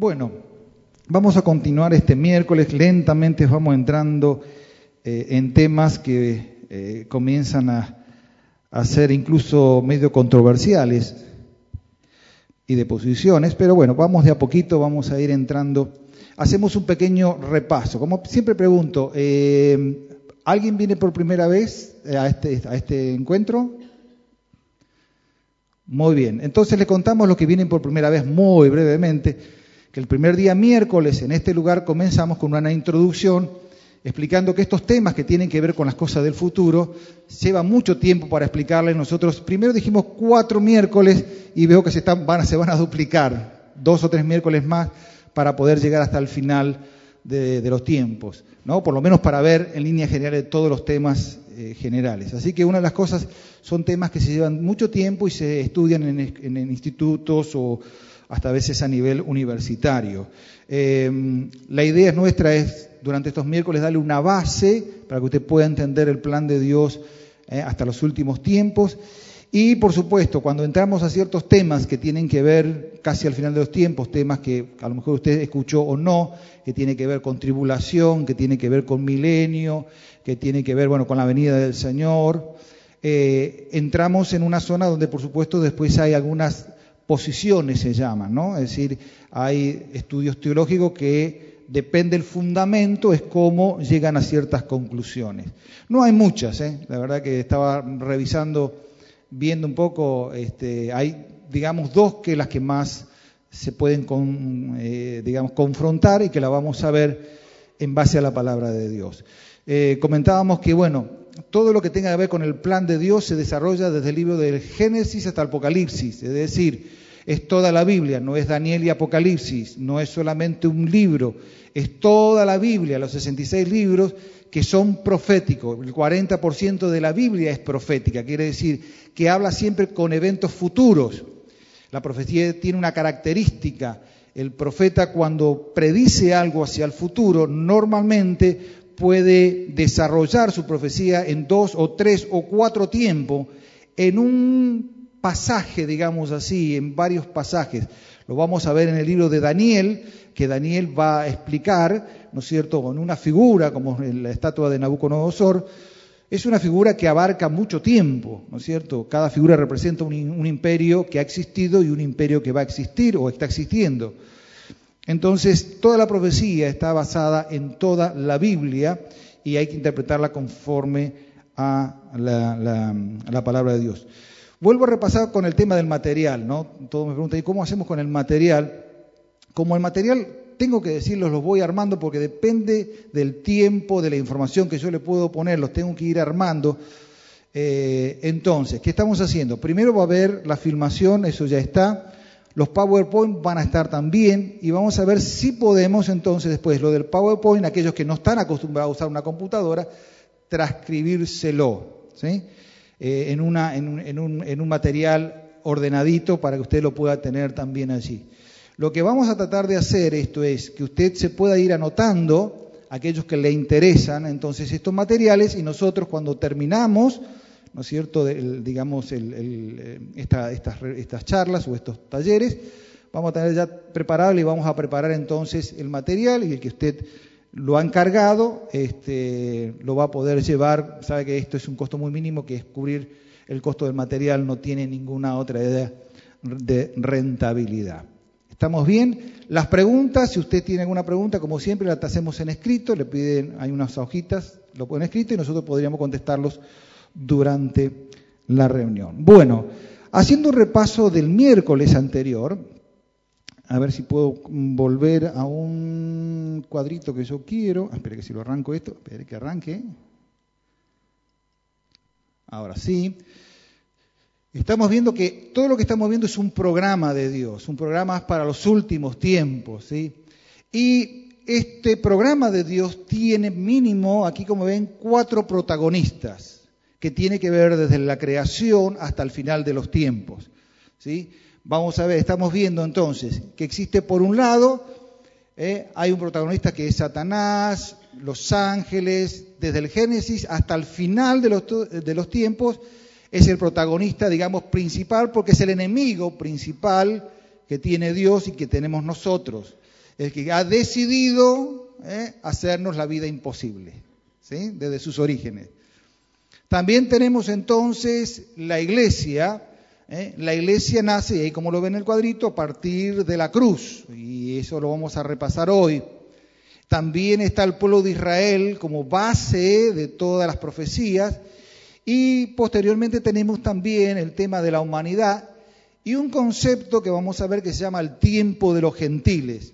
Bueno, vamos a continuar este miércoles. Lentamente vamos entrando eh, en temas que eh, comienzan a, ser incluso medio controversiales y de posiciones, pero bueno, vamos de a poquito, vamos a ir entrando. Hacemos un pequeño repaso. Como siempre pregunto, eh, ¿alguien viene por primera vez a este, a este encuentro? Muy bien, entonces le contamos los que vienen por primera vez muy brevemente que el primer día miércoles en este lugar comenzamos con una introducción explicando que estos temas que tienen que ver con las cosas del futuro lleva mucho tiempo para explicarles. Nosotros primero dijimos cuatro miércoles y veo que se, están, van, se van a duplicar dos o tres miércoles más para poder llegar hasta el final de, los tiempos, ¿no? Por lo menos para ver en línea general todos los temas eh, generales. Así que una de las cosas son temas que se llevan mucho tiempo y se estudian en institutos o hasta a veces a nivel universitario. Eh, la idea nuestra es, durante estos miércoles, darle una base para que usted pueda entender el plan de Dios eh, hasta los últimos tiempos. Y, por supuesto, cuando entramos a ciertos temas que tienen que ver casi al final de los tiempos, temas que a lo mejor usted escuchó o no, que tiene que ver con tribulación, que tiene que ver con milenio, que tiene que ver, bueno, con la venida del Señor, eh, entramos en una zona donde, por supuesto, después hay algunas posiciones se llaman, ¿no? Es decir, hay estudios teológicos que depende del fundamento, es cómo llegan a ciertas conclusiones. No hay muchas, ¿eh? La verdad que estaba revisando, viendo un poco, este, hay, digamos, dos que las que más se pueden, eh, digamos, confrontar y que la vamos a ver en base a la palabra de Dios. Eh, comentábamos que, bueno, todo lo que tenga que ver con el plan de Dios se desarrolla desde el libro del Génesis hasta el Apocalipsis, es decir, es toda la Biblia, no es Daniel y Apocalipsis, no es solamente un libro, es toda la Biblia, los 66 libros que son proféticos. El 40% de la Biblia es profética, quiere decir que habla siempre con eventos futuros. La profecía tiene una característica. El profeta cuando predice algo hacia el futuro, normalmente puede desarrollar su profecía en dos o tres o cuatro tiempos en un pasaje, digamos así, en varios pasajes. Lo vamos a ver en el libro de Daniel, que Daniel va a explicar, ¿no es cierto?, con una figura como la estatua de Nabucodonosor. Es una figura que abarca mucho tiempo, ¿no es cierto? Cada figura representa un, un imperio que ha existido y un imperio que va a existir o está existiendo. Entonces, toda la profecía está basada en toda la Biblia y hay que interpretarla conforme a la, palabra de Dios. Vuelvo a repasar con el tema del material, ¿no? Todos me preguntan, ¿y cómo hacemos con el material? Como el material, tengo que decirlos, los voy armando porque depende del tiempo, de la información que yo le puedo poner, los tengo que ir armando. Eh, entonces, ¿qué estamos haciendo? Primero va a haber la filmación, eso ya está. Los PowerPoint van a estar también y vamos a ver si podemos entonces después lo del PowerPoint, aquellos que no están acostumbrados a usar una computadora, transcribírselo. eh, en, una, en, un, en, un, en un material ordenadito para que usted lo pueda tener también allí. Lo que vamos a tratar de hacer esto es que usted se pueda ir anotando aquellos que le interesan entonces estos materiales y nosotros cuando terminamos, ¿no es cierto?, digamos, esta, estas, charlas o estos talleres, vamos a tener ya preparado y vamos a preparar entonces el material y el que usted lo ha encargado, este, lo va a poder llevar, sabe que esto es un costo muy mínimo, que es cubrir el costo del material, no tiene ninguna otra idea de rentabilidad. ¿Estamos bien? Las preguntas, si usted tiene alguna pregunta, como siempre, las hacemos en escrito, le piden, hay unas hojitas, lo ponen escrito y nosotros podríamos contestarlos durante la reunión. Bueno, haciendo un repaso del miércoles anterior, a ver si puedo volver a un cuadrito que yo quiero. Ah, espere que si lo arranco esto, espere que arranque. Ahora sí. Estamos viendo que todo lo que estamos viendo es un programa de Dios, un programa para los últimos tiempos, ¿sí? Y este programa de Dios tiene mínimo, aquí como ven, cuatro protagonistas, que tiene que ver desde la creación hasta el final de los tiempos, ¿sí? Vamos a ver, estamos viendo entonces que existe por un lado, eh, hay un protagonista que es Satanás, los ángeles, desde el Génesis hasta el final de los, tiempos, es el protagonista, digamos, principal, porque es el enemigo principal que tiene Dios y que tenemos nosotros. El que ha decidido ¿eh? hacernos la vida imposible, ¿sí? desde sus orígenes. También tenemos entonces la iglesia. ¿eh? La iglesia nace, ahí como lo ven en el cuadrito, a partir de la cruz. Y eso lo vamos a repasar hoy. También está el pueblo de Israel como base de todas las profecías. Y posteriormente tenemos también el tema de la humanidad y un concepto que vamos a ver que se llama el tiempo de los gentiles.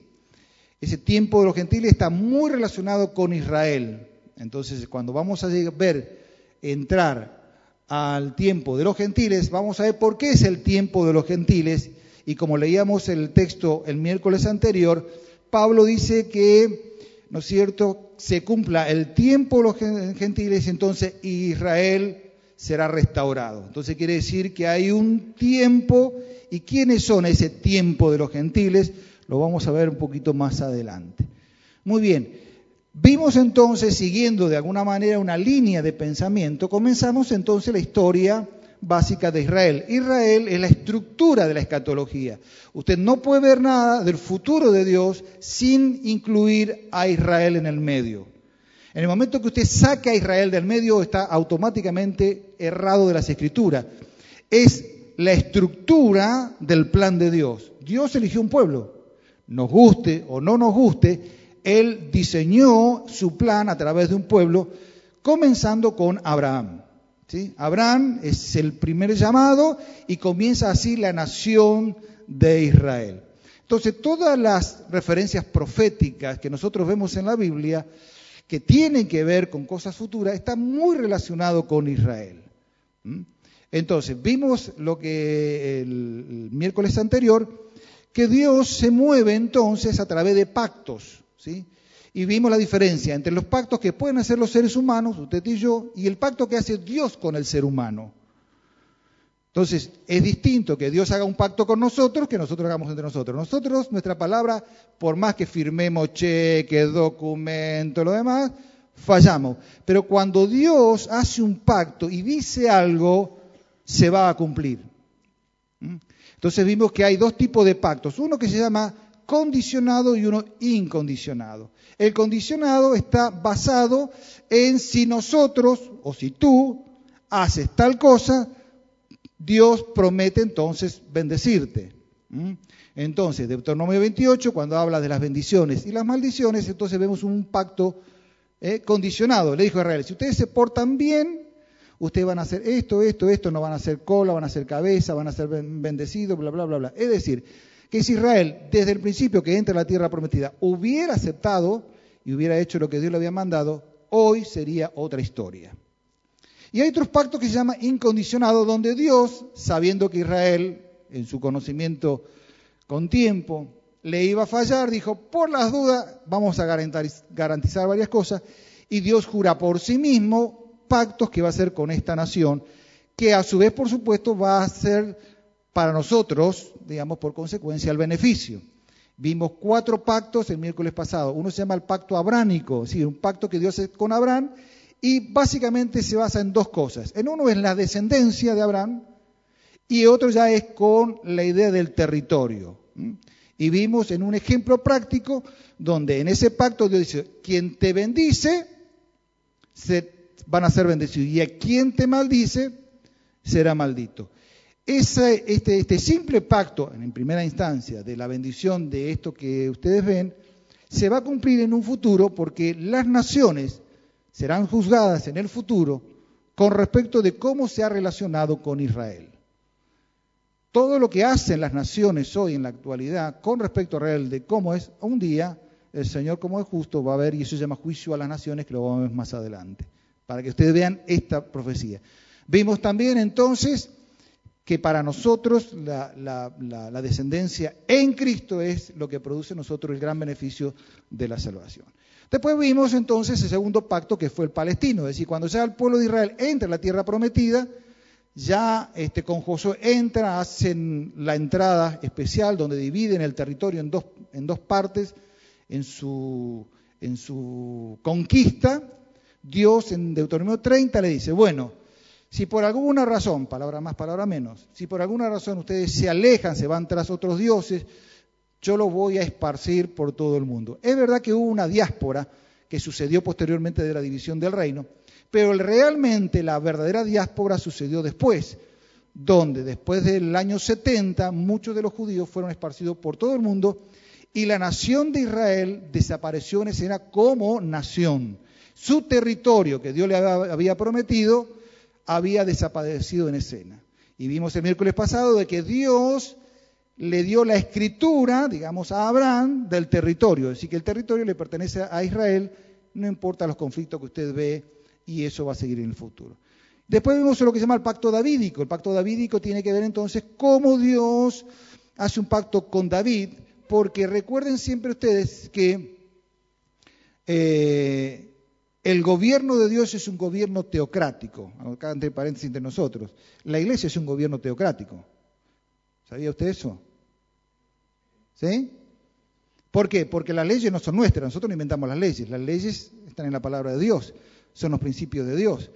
Ese tiempo de los gentiles está muy relacionado con Israel. Entonces, cuando vamos a ver entrar al tiempo de los gentiles, vamos a ver por qué es el tiempo de los gentiles. Y como leíamos el texto el miércoles anterior, Pablo dice que, ¿no es cierto?, se cumpla el tiempo de los gentiles, entonces Israel será restaurado. Entonces quiere decir que hay un tiempo, ¿y quiénes son ese tiempo de los gentiles? Lo vamos a ver un poquito más adelante. Muy bien, vimos entonces, siguiendo de alguna manera una línea de pensamiento, comenzamos entonces la historia básica de Israel. Israel es la estructura de la escatología. Usted no puede ver nada del futuro de Dios sin incluir a Israel en el medio. En el momento que usted saque a Israel del medio, está automáticamente errado de las escrituras. Es la estructura del plan de Dios. Dios eligió un pueblo. Nos guste o no nos guste, Él diseñó su plan a través de un pueblo, comenzando con Abraham. ¿sí? Abraham es el primer llamado y comienza así la nación de Israel. Entonces, todas las referencias proféticas que nosotros vemos en la Biblia que tienen que ver con cosas futuras, está muy relacionado con Israel. Entonces, vimos lo que el, miércoles anterior, que Dios se mueve entonces a través de pactos, ¿sí? Y vimos la diferencia entre los pactos que pueden hacer los seres humanos, usted y yo, y el pacto que hace Dios con el ser humano. Entonces, es distinto que Dios haga un pacto con nosotros que nosotros hagamos entre nosotros. Nosotros, nuestra palabra, por más que firmemos cheques, documentos, lo demás, fallamos. Pero cuando Dios hace un pacto y dice algo, se va a cumplir. ¿Mm? Entonces vimos que hay dos tipos de pactos. Uno que se llama condicionado y uno incondicionado. El condicionado está basado en si nosotros o si tú haces tal cosa, Dios promete entonces bendecirte. Entonces, Deuteronomio 28, cuando habla de las bendiciones y las maldiciones, entonces vemos un pacto eh, condicionado. Le dijo a Israel, si ustedes se portan bien, ustedes van a hacer esto, esto, esto, no van a hacer cola, van a hacer cabeza, van a ser bendecidos, bla, bla, bla, bla. Es decir, que si Israel, desde el principio que entra a la tierra prometida, hubiera aceptado y hubiera hecho lo que Dios le había mandado, hoy sería otra historia. Y hay otros pactos que se llama incondicionado, donde Dios, sabiendo que Israel, en su conocimiento con tiempo, le iba a fallar, dijo, por las dudas vamos a garantizar varias cosas, y Dios jura por sí mismo pactos que va a hacer con esta nación, que a su vez, por supuesto, va a ser para nosotros, digamos, por consecuencia, el beneficio. Vimos cuatro pactos el miércoles pasado. Uno se llama el pacto abránico, es decir, un pacto que Dios hace con Abraham y básicamente se basa en dos cosas. En uno es la descendencia de Abraham y otro ya es con la idea del territorio. Y vimos en un ejemplo práctico donde en ese pacto Dios dice, quien te bendice, se, van a ser bendecidos, y a quien te maldice, será maldito. Este, este simple pacto, en primera instancia, de la bendición de esto que ustedes ven, se va a cumplir en un futuro porque las naciones serán juzgadas en el futuro con respecto de cómo se ha relacionado con Israel. Todo lo que hacen las naciones hoy en la actualidad con respecto a Israel, de cómo es, un día el Señor como es justo va a ver, y eso se llama juicio a las naciones, que lo vamos a ver más adelante, para que ustedes vean esta profecía. Vimos también entonces que para nosotros la, descendencia en Cristo es lo que produce nosotros el gran beneficio de la salvación. Después vimos entonces el segundo pacto que fue el palestino, es decir, cuando ya el pueblo de Israel entra en la tierra prometida, ya este, con Josué entra, hacen la entrada especial donde dividen el territorio en dos, en dos partes en su, en su conquista. Dios en Deuteronomio 30 le dice, bueno, Si por alguna razón, palabra más, palabra menos, si por alguna razón ustedes se alejan, se van tras otros dioses, yo lo voy a esparcir por todo el mundo. Es verdad que hubo una diáspora que sucedió posteriormente de la división del reino, pero realmente la verdadera diáspora sucedió después, donde después del año 70 muchos de los judíos fueron esparcidos por todo el mundo y la nación de Israel desapareció en escena como nación. Su territorio que Dios le había prometido había desaparecido en escena. Y vimos el miércoles pasado de que Dios le dio la escritura, digamos, a Abraham del territorio. Decir, que el territorio le pertenece a Israel, no importa los conflictos que usted ve, y eso va a seguir en el futuro. Después vimos lo que se llama el pacto davídico. El pacto davídico tiene que ver entonces cómo Dios hace un pacto con David, porque recuerden siempre ustedes que eh, el gobierno de Dios es un gobierno teocrático, acá entre paréntesis entre nosotros. La iglesia es un gobierno teocrático. ¿Sabía usted eso? ¿Sí? ¿Por qué? Porque las leyes no son nuestras, nosotros no inventamos las leyes, las leyes están en la palabra de Dios, son los principios de Dios.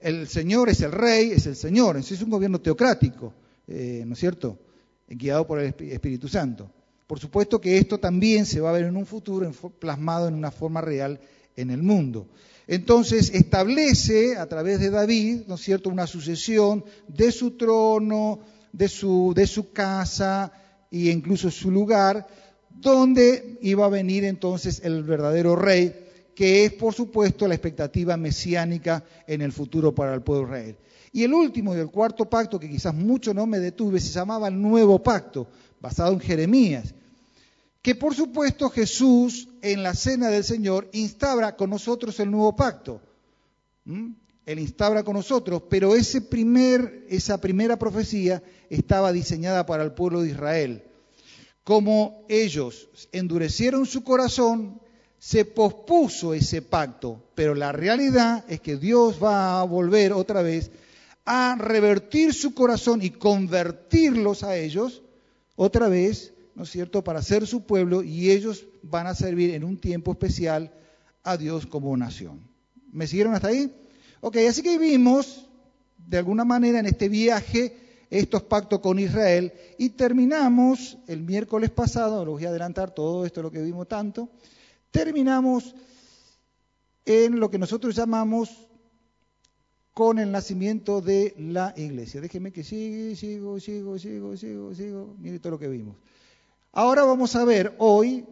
El Señor es el Rey, es el Señor, es un gobierno teocrático, eh, ¿no es cierto? Guiado por el Espíritu Santo. Por supuesto que esto también se va a ver en un futuro plasmado en una forma real en el mundo. Entonces establece a través de David, ¿no es cierto?, una sucesión de su trono, de su, de su casa e incluso su lugar, donde iba a venir entonces el verdadero rey, que es por supuesto la expectativa mesiánica en el futuro para el pueblo de Israel. Y el último y el cuarto pacto, que quizás mucho no me detuve, se llamaba el nuevo pacto, basado en Jeremías, que por supuesto Jesús en la cena del Señor instaura con nosotros el nuevo pacto. Él instaura con nosotros, pero ese primer, esa primera profecía estaba diseñada para el pueblo de Israel. Como ellos endurecieron su corazón, se pospuso ese pacto, pero la realidad es que Dios va a volver otra vez a revertir su corazón y convertirlos a ellos otra vez, ¿no es cierto?, para ser su pueblo y ellos van a servir en un tiempo especial a Dios como nación. ¿Me siguieron hasta ahí? Ok, así que vimos, de alguna manera, en este viaje, estos pactos con Israel y terminamos el miércoles pasado, lo voy a adelantar todo esto, lo que vimos tanto, terminamos en lo que nosotros llamamos con el nacimiento de la iglesia. Déjeme que siga, sigo, sigo, sigo, sigo, sigo, mire todo lo que vimos. Ahora vamos a ver hoy,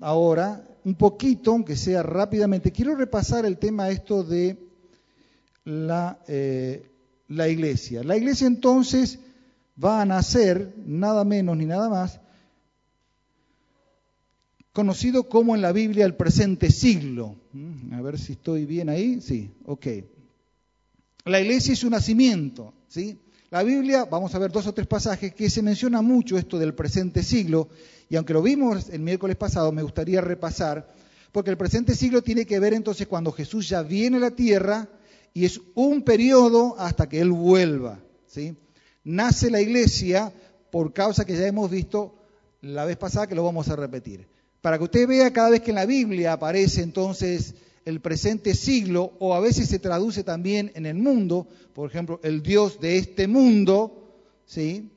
ahora, un poquito, aunque sea rápidamente, quiero repasar el tema esto de la, eh, la iglesia. La iglesia entonces va a nacer, nada menos ni nada más, conocido como en la Biblia el presente siglo. Mm, a ver si estoy bien ahí. Sí, ok. La iglesia es su nacimiento, ¿sí? La Biblia, vamos a ver dos o tres pasajes que se menciona mucho esto del presente siglo, y aunque lo vimos el miércoles pasado, me gustaría repasar, porque el presente siglo tiene que ver entonces cuando Jesús ya viene a la tierra, y es un periodo hasta que Él vuelva. ¿sí? Nace la iglesia por causa que ya hemos visto la vez pasada que lo vamos a repetir. Para que usted vea cada vez que en la Biblia aparece entonces el presente siglo, o a veces se traduce también en el mundo, por ejemplo, el Dios de este mundo, ¿sí?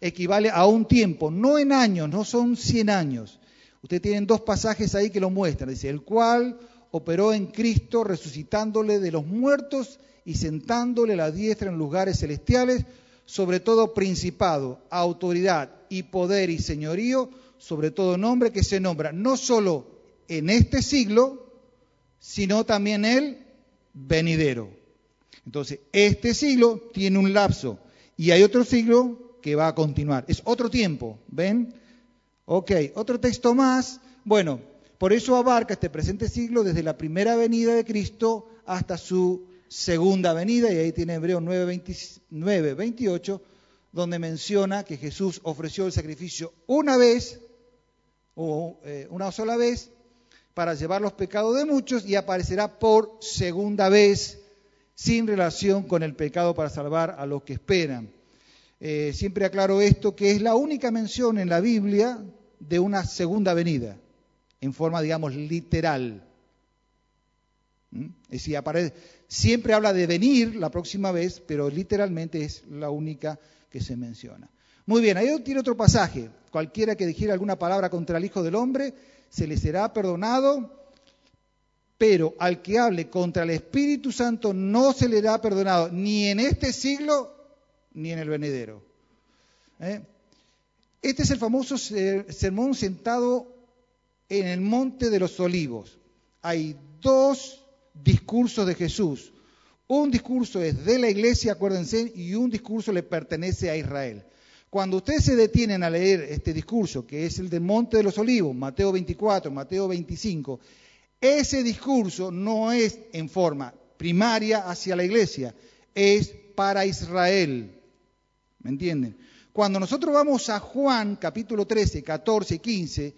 equivale a un tiempo, no en años, no son 100 años. Usted tiene dos pasajes ahí que lo muestran. Dice, el cual operó en Cristo, resucitándole de los muertos y sentándole la diestra en lugares celestiales, sobre todo principado, autoridad y poder y señorío, sobre todo nombre que se nombra no solo en este siglo, sino también el venidero. Entonces, este siglo tiene un lapso y hay otro siglo que va a continuar. Es otro tiempo, ¿ven? Ok, otro texto más. Bueno, por eso abarca este presente siglo desde la primera venida de Cristo hasta su segunda venida, y ahí tiene Hebreos 9, 28, donde menciona que Jesús ofreció el sacrificio una vez, o eh, una sola vez, para llevar los pecados de muchos y aparecerá por segunda vez sin relación con el pecado para salvar a los que esperan. Eh, siempre aclaro esto, que es la única mención en la Biblia de una segunda venida en forma, digamos, literal. ¿Mm? Es decir, siempre habla de venir la próxima vez, pero literalmente es la única que se menciona. Muy bien, ahí tiene otro pasaje. Cualquiera que dijera alguna palabra contra el Hijo del Hombre, se le será perdonado, pero al que hable contra el Espíritu Santo no se le será perdonado, ni en este siglo, ni en el venidero. ¿Eh? Este es el famoso sermón sentado en el monte de los olivos. Hay dos discursos de Jesús. Un discurso es de la iglesia, acuérdense, y un discurso le pertenece a Israel. Cuando ustedes se detienen a leer este discurso, que es el del Monte de los Olivos, Mateo 24, Mateo 25, ese discurso no es en forma primaria hacia la iglesia, es para Israel. ¿Me entienden? Cuando nosotros vamos a Juan capítulo 13, 14 y 15,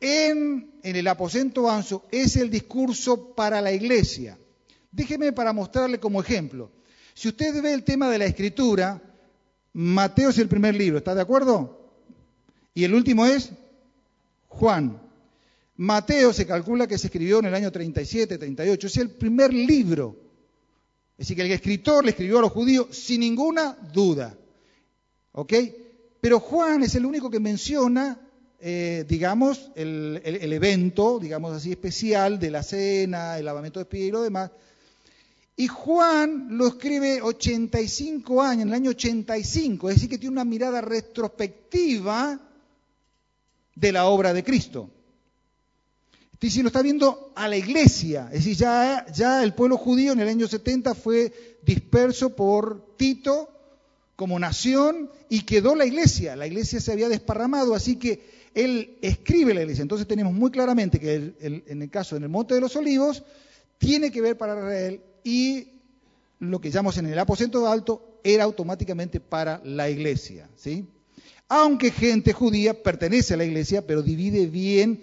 en, el aposento anso es el discurso para la iglesia. Déjeme para mostrarle como ejemplo. Si usted ve el tema de la escritura, Mateo es el primer libro, ¿está de acuerdo? Y el último es Juan. Mateo se calcula que se escribió en el año 37, 38, es el primer libro. Es decir, que el escritor le escribió a los judíos sin ninguna duda. ¿Ok? Pero Juan es el único que menciona eh, digamos, el, evento, digamos así, especial de la cena, el lavamiento de pies y lo demás. Y Juan lo escribe 85 años, en el año 85, es decir, que tiene una mirada retrospectiva de la obra de Cristo. si lo está viendo a la iglesia, es decir, ya, ya el pueblo judío en el año 70 fue disperso por Tito como nación y quedó la iglesia. La iglesia se había desparramado, así que él escribe la iglesia. Entonces tenemos muy claramente que en el caso en el Monte de los Olivos tiene que ver para Israel y lo que llamamos en el aposento alto era automáticamente para la iglesia. ¿sí? Aunque gente judía pertenece a la iglesia, pero divide bien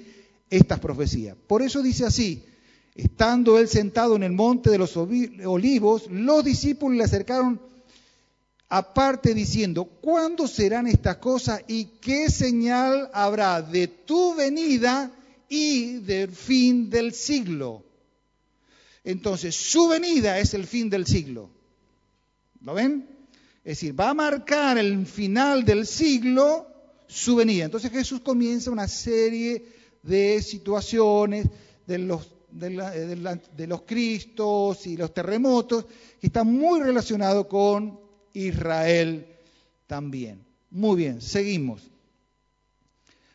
estas profecías. Por eso dice así, estando él sentado en el monte de los olivos, los discípulos le acercaron aparte diciendo, ¿cuándo serán estas cosas y qué señal habrá de tu venida y del fin del siglo? Entonces, su venida es el fin del siglo. ¿Lo ven? Es decir, va a marcar el final del siglo su venida. Entonces Jesús comienza una serie de situaciones de los, de, los Cristos y los terremotos que están muy relacionados con Israel también. Muy bien, seguimos.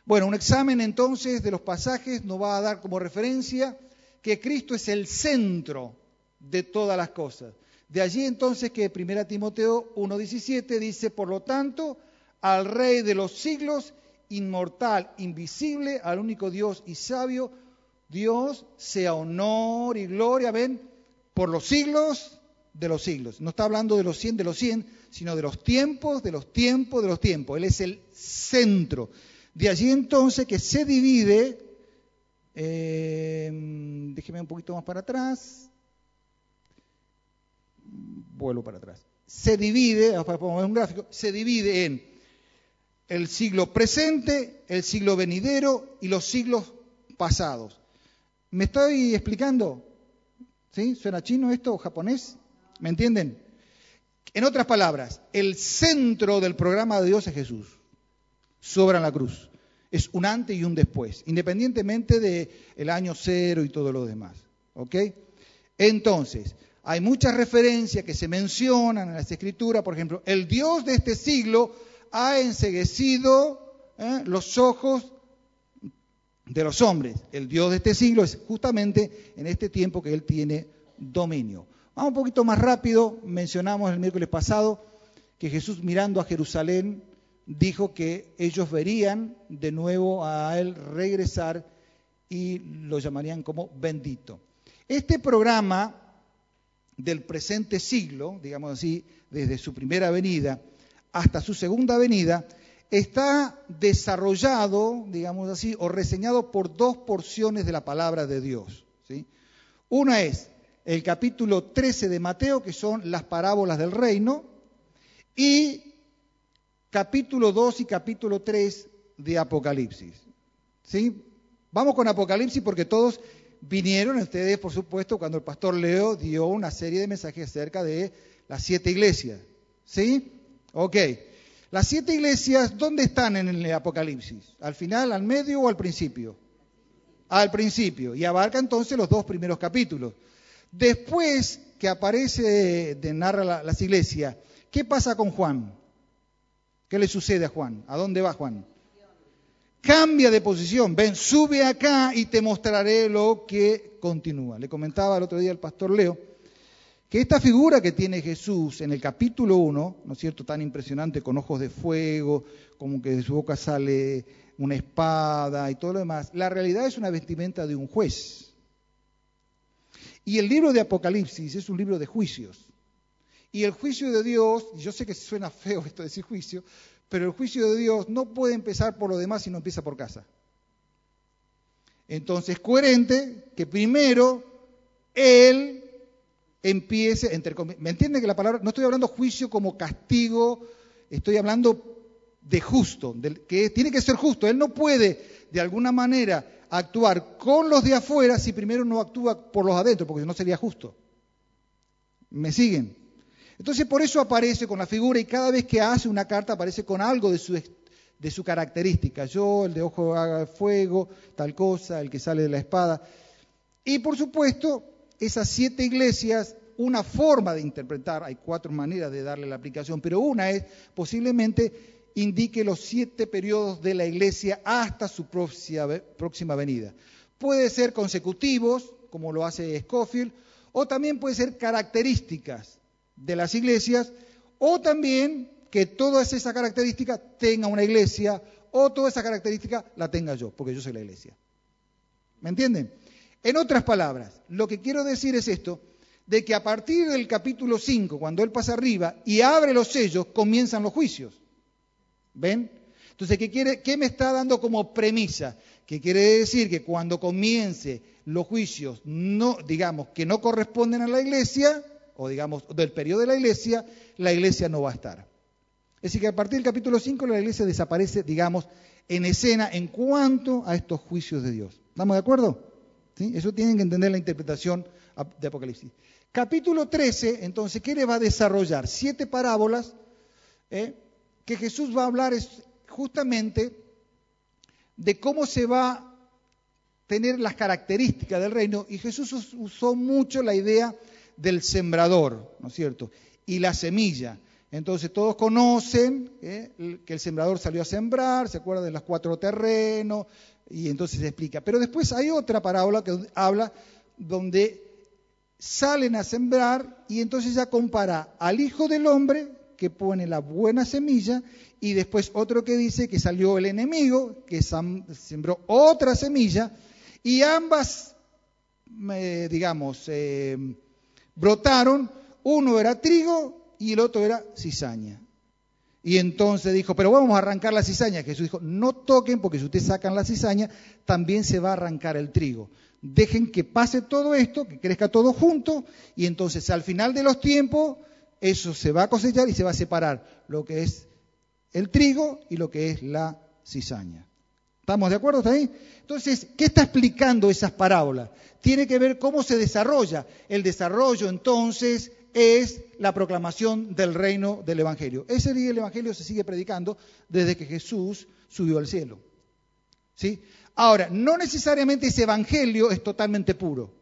Bueno, un examen entonces de los pasajes nos va a dar como referencia que Cristo es el centro de todas las cosas. De allí entonces que 1 Timoteo 1.17 dice, por lo tanto, al Rey de los siglos, inmortal, invisible, al único Dios y sabio, Dios sea honor y gloria, ven, por los siglos de los siglos. No está hablando de los cien de los cien, sino de los tiempos, de los tiempos, de los tiempos. Él es el centro. De allí entonces que se divide, eh, déjeme un poquito más para atrás, vuelvo para atrás. Se divide, para poner un gráfico, se divide en el siglo presente, el siglo venidero y los siglos pasados. ¿Me estoy explicando? ¿Sí? ¿Suena chino esto o japonés? ¿Me entienden? En otras palabras, el centro del programa de Dios es Jesús. Sobra en la cruz. Es un antes y un después, independientemente del año cero y todo lo demás. ¿Ok? Entonces, hay muchas referencias que se mencionan en las escrituras. Por ejemplo, el Dios de este siglo ha enseguecido ¿eh? los ojos de los hombres. El Dios de este siglo es justamente en este tiempo que Él tiene dominio. Vamos un poquito más rápido. Mencionamos el miércoles pasado que Jesús mirando a Jerusalén dijo que ellos verían de nuevo a Él regresar y lo llamarían como bendito. Este programa del presente siglo, digamos así, desde su primera venida hasta su segunda venida, está desarrollado, digamos así, o reseñado por dos porciones de la palabra de Dios. ¿sí? Una es el capítulo 13 de Mateo, que son las parábolas del reino, y capítulo 2 y capítulo 3 de Apocalipsis. ¿Sí? Vamos con Apocalipsis porque todos vinieron ustedes, por supuesto, cuando el pastor Leo dio una serie de mensajes acerca de las siete iglesias. ¿Sí? Ok. Las siete iglesias, ¿dónde están en el Apocalipsis? ¿Al final, al medio o al principio? Al principio. Y abarca entonces los dos primeros capítulos. Después que aparece de narra las iglesias, ¿qué pasa con Juan? ¿Qué le sucede a Juan? ¿A dónde va Juan? Cambia de posición. Ven, sube acá y te mostraré lo que continúa. Le comentaba el otro día el pastor Leo que esta figura que tiene Jesús en el capítulo 1, ¿no es cierto?, tan impresionante, con ojos de fuego, como que de su boca sale una espada y todo lo demás, la realidad es una vestimenta de un juez. Y el libro de Apocalipsis es un libro de juicios. Y el juicio de Dios, yo sé que suena feo esto de decir juicio, pero el juicio de Dios no puede empezar por lo demás si no empieza por casa. Entonces, coherente que primero Él empiece, entre ¿me entienden que la palabra, no estoy hablando juicio como castigo, estoy hablando de justo, que tiene que ser justo. Él no puede, de alguna manera, actuar con los de afuera si primero no actúa por los adentro, porque no sería justo. ¿Me siguen? Entonces por eso aparece con la figura y cada vez que hace una carta aparece con algo de su, de su característica. Yo, el de ojo haga fuego, tal cosa, el que sale de la espada. Y por supuesto, esas siete iglesias, una forma de interpretar, hay cuatro maneras de darle la aplicación, pero una es posiblemente indique los siete periodos de la iglesia hasta su próxima venida. Puede ser consecutivos, como lo hace Scofield, o también puede ser características de las iglesias, o también que todas esas características tenga una iglesia, o toda esa característica la tenga yo, porque yo soy la iglesia. ¿Me entienden? En otras palabras, lo que quiero decir es esto, de que a partir del capítulo 5, cuando él pasa arriba y abre los sellos, comienzan los juicios. ¿Ven? Entonces, ¿qué, quiere, ¿qué me está dando como premisa? Que quiere decir que cuando comience los juicios, no, digamos, que no corresponden a la iglesia, o digamos, del periodo de la iglesia, la iglesia no va a estar. Es decir, que a partir del capítulo 5 la iglesia desaparece, digamos, en escena en cuanto a estos juicios de Dios. ¿Estamos de acuerdo? ¿Sí? Eso tienen que entender la interpretación de Apocalipsis. Capítulo 13, entonces, ¿qué le va a desarrollar? Siete parábolas. ¿eh? que Jesús va a hablar justamente de cómo se va a tener las características del reino y Jesús usó mucho la idea del sembrador, ¿no es cierto? Y la semilla. Entonces todos conocen ¿eh? que el sembrador salió a sembrar, se acuerdan de los cuatro terrenos, y entonces se explica. Pero después hay otra parábola que habla donde salen a sembrar y entonces ya compara al Hijo del Hombre que pone la buena semilla y después otro que dice que salió el enemigo, que sembró otra semilla y ambas, eh, digamos, eh, brotaron, uno era trigo y el otro era cizaña. Y entonces dijo, pero vamos a arrancar la cizaña. Jesús dijo, no toquen porque si ustedes sacan la cizaña, también se va a arrancar el trigo. Dejen que pase todo esto, que crezca todo junto, y entonces al final de los tiempos eso se va a cosechar y se va a separar lo que es el trigo y lo que es la cizaña. ¿Estamos de acuerdo ahí? Entonces, ¿qué está explicando esas parábolas? Tiene que ver cómo se desarrolla. El desarrollo entonces es la proclamación del reino del Evangelio. Ese día el Evangelio se sigue predicando desde que Jesús subió al cielo. ¿Sí? Ahora, no necesariamente ese Evangelio es totalmente puro.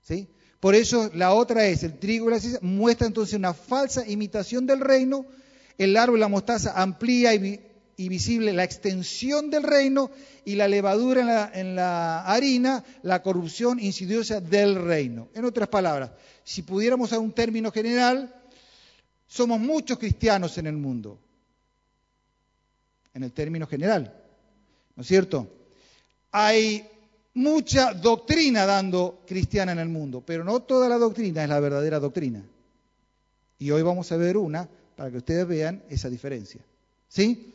¿Sí? Por eso la otra es, el trigo y la cizaña muestra entonces una falsa imitación del reino, el árbol y la mostaza amplía y, visible la extensión del reino y la levadura en la, en la harina, la corrupción insidiosa del reino. En otras palabras, si pudiéramos a un término general, somos muchos cristianos en el mundo, en el término general, ¿no es cierto? Hay mucha doctrina dando cristiana en el mundo, pero no toda la doctrina es la verdadera doctrina. Y hoy vamos a ver una para que ustedes vean esa diferencia. ¿Sí?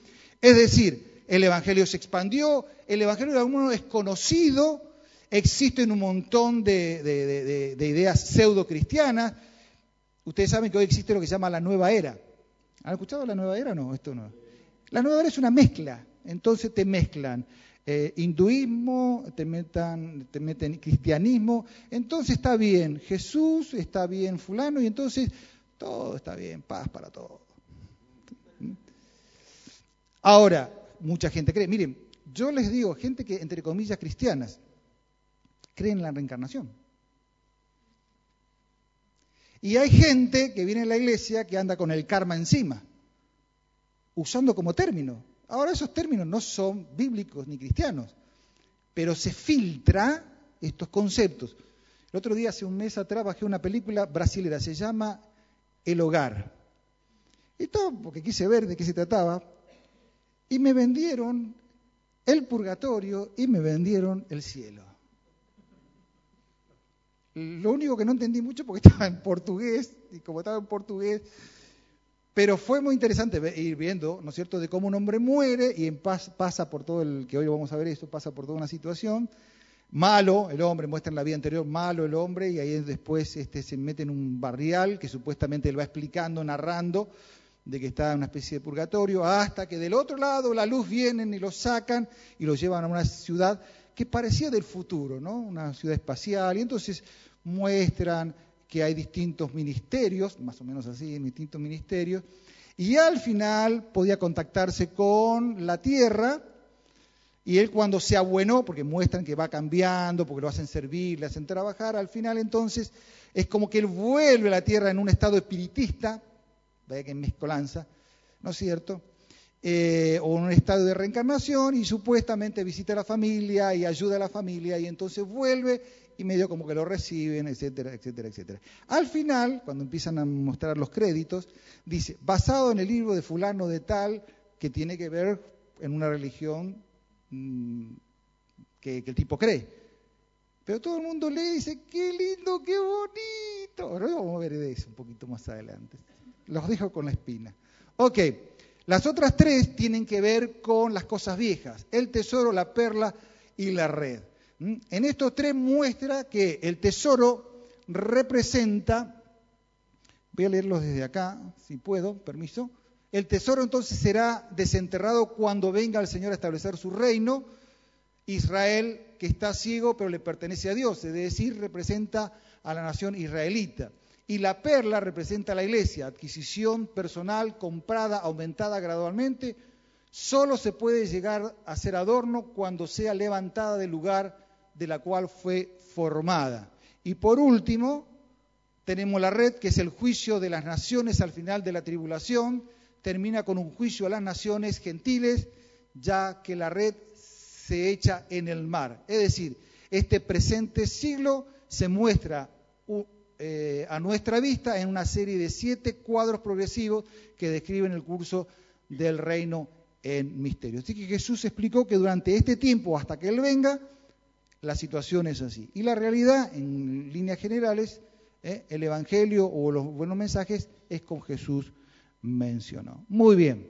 Es decir, el Evangelio se expandió, el Evangelio de algunos es conocido, existen un montón de, ideas pseudo cristianas. Ustedes saben que hoy existe lo que se llama la nueva era. ¿Han escuchado la nueva era? No, esto no. La nueva era es una mezcla, entonces te mezclan eh, hinduismo, te meten cristianismo, entonces está bien, Jesús está bien, fulano, y entonces todo está bien, paz para todos. Ahora, mucha gente cree, miren, yo les digo, gente que, entre comillas, cristianas, creen en la reencarnación. Y hay gente que viene a la iglesia que anda con el karma encima, usando como término. Ahora esos términos no son bíblicos ni cristianos, pero se filtra estos conceptos. El otro día, hace un mes atrás, bajé una película brasilera, se llama El Hogar. Y todo porque quise ver de qué se trataba, y me vendieron el purgatorio y me vendieron el cielo. Lo único que no entendí mucho porque estaba en portugués, y como estaba en portugués, pero fue muy interesante ir viendo, ¿no es cierto?, de cómo un hombre muere y en paz, pasa por todo el, que hoy vamos a ver esto, pasa por toda una situación, malo el hombre, muestra en la vida anterior, malo el hombre, y ahí después este, se mete en un barrial que supuestamente él va explicando, narrando, de que está en una especie de purgatorio, hasta que del otro lado la luz vienen y lo sacan y lo llevan a una ciudad que parecía del futuro, ¿no? Una ciudad espacial, y entonces muestran que hay distintos ministerios, más o menos así, distintos ministerios, y al final podía contactarse con la tierra, y él cuando se abuenó, porque muestran que va cambiando, porque lo hacen servir, le hacen trabajar, al final entonces es como que él vuelve a la tierra en un estado espiritista, vaya que mezcolanza, ¿no es cierto? Eh, o en un estado de reencarnación y supuestamente visita a la familia y ayuda a la familia y entonces vuelve y medio como que lo reciben, etcétera, etcétera, etcétera. Al final, cuando empiezan a mostrar los créditos, dice, basado en el libro de fulano de tal, que tiene que ver en una religión mm, que, que, el tipo cree. Pero todo el mundo lee y dice, qué lindo, qué bonito. Ahora vamos a ver de eso un poquito más adelante. Los dejo con la espina. Ok, las otras tres tienen que ver con las cosas viejas, el tesoro, la perla y la red. ¿Mm? En estos tres muestra que el tesoro representa, voy a leerlos desde acá, si puedo, permiso, el tesoro entonces será desenterrado cuando venga el Señor a establecer su reino. Israel, que está ciego, pero le pertenece a Dios, es decir, representa a la nación israelita. Y la perla representa la iglesia, adquisición personal, comprada, aumentada gradualmente. Solo se puede llegar a ser adorno cuando sea levantada del lugar de la cual fue formada. Y por último, tenemos la red, que es el juicio de las naciones al final de la tribulación. Termina con un juicio a las naciones gentiles, ya que la red se echa en el mar. Es decir, este presente siglo se muestra eh, a nuestra vista en una serie de siete cuadros progresivos que describen el curso del reino en misterio. Así que Jesús explicó que durante este tiempo, hasta que Él venga, la situación es así. Y la realidad, en líneas generales, eh, el Evangelio o los buenos mensajes es como Jesús mencionó. Muy bien.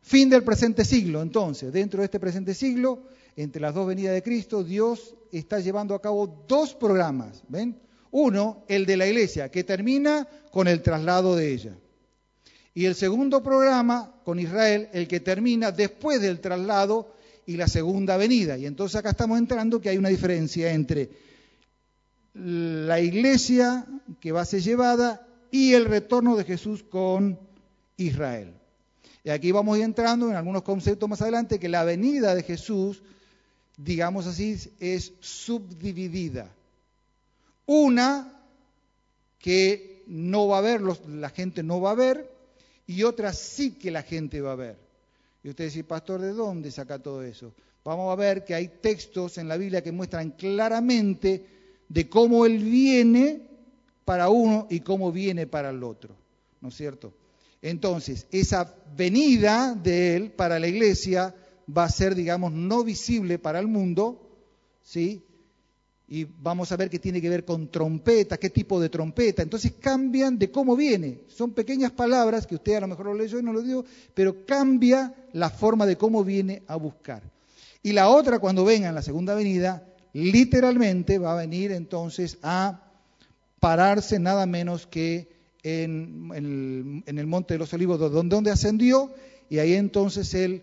Fin del presente siglo. Entonces, dentro de este presente siglo, entre las dos venidas de Cristo, Dios está llevando a cabo dos programas. ¿Ven? Uno, el de la iglesia, que termina con el traslado de ella. Y el segundo programa con Israel, el que termina después del traslado y la segunda venida. Y entonces acá estamos entrando que hay una diferencia entre la iglesia que va a ser llevada y el retorno de Jesús con Israel. Y aquí vamos entrando en algunos conceptos más adelante que la venida de Jesús, digamos así, es subdividida. Una que no va a ver, la gente no va a ver, y otra sí que la gente va a ver. Y usted dice, pastor, ¿de dónde saca todo eso? Vamos a ver que hay textos en la Biblia que muestran claramente de cómo Él viene para uno y cómo viene para el otro. ¿No es cierto? Entonces, esa venida de Él para la iglesia va a ser, digamos, no visible para el mundo, ¿sí? Y vamos a ver qué tiene que ver con trompeta, qué tipo de trompeta. Entonces cambian de cómo viene. Son pequeñas palabras que usted a lo mejor lo leyó y no lo digo, pero cambia la forma de cómo viene a buscar. Y la otra, cuando venga en la segunda venida, literalmente va a venir entonces a pararse nada menos que en, el, Monte de los Olivos, donde, donde ascendió, y ahí entonces él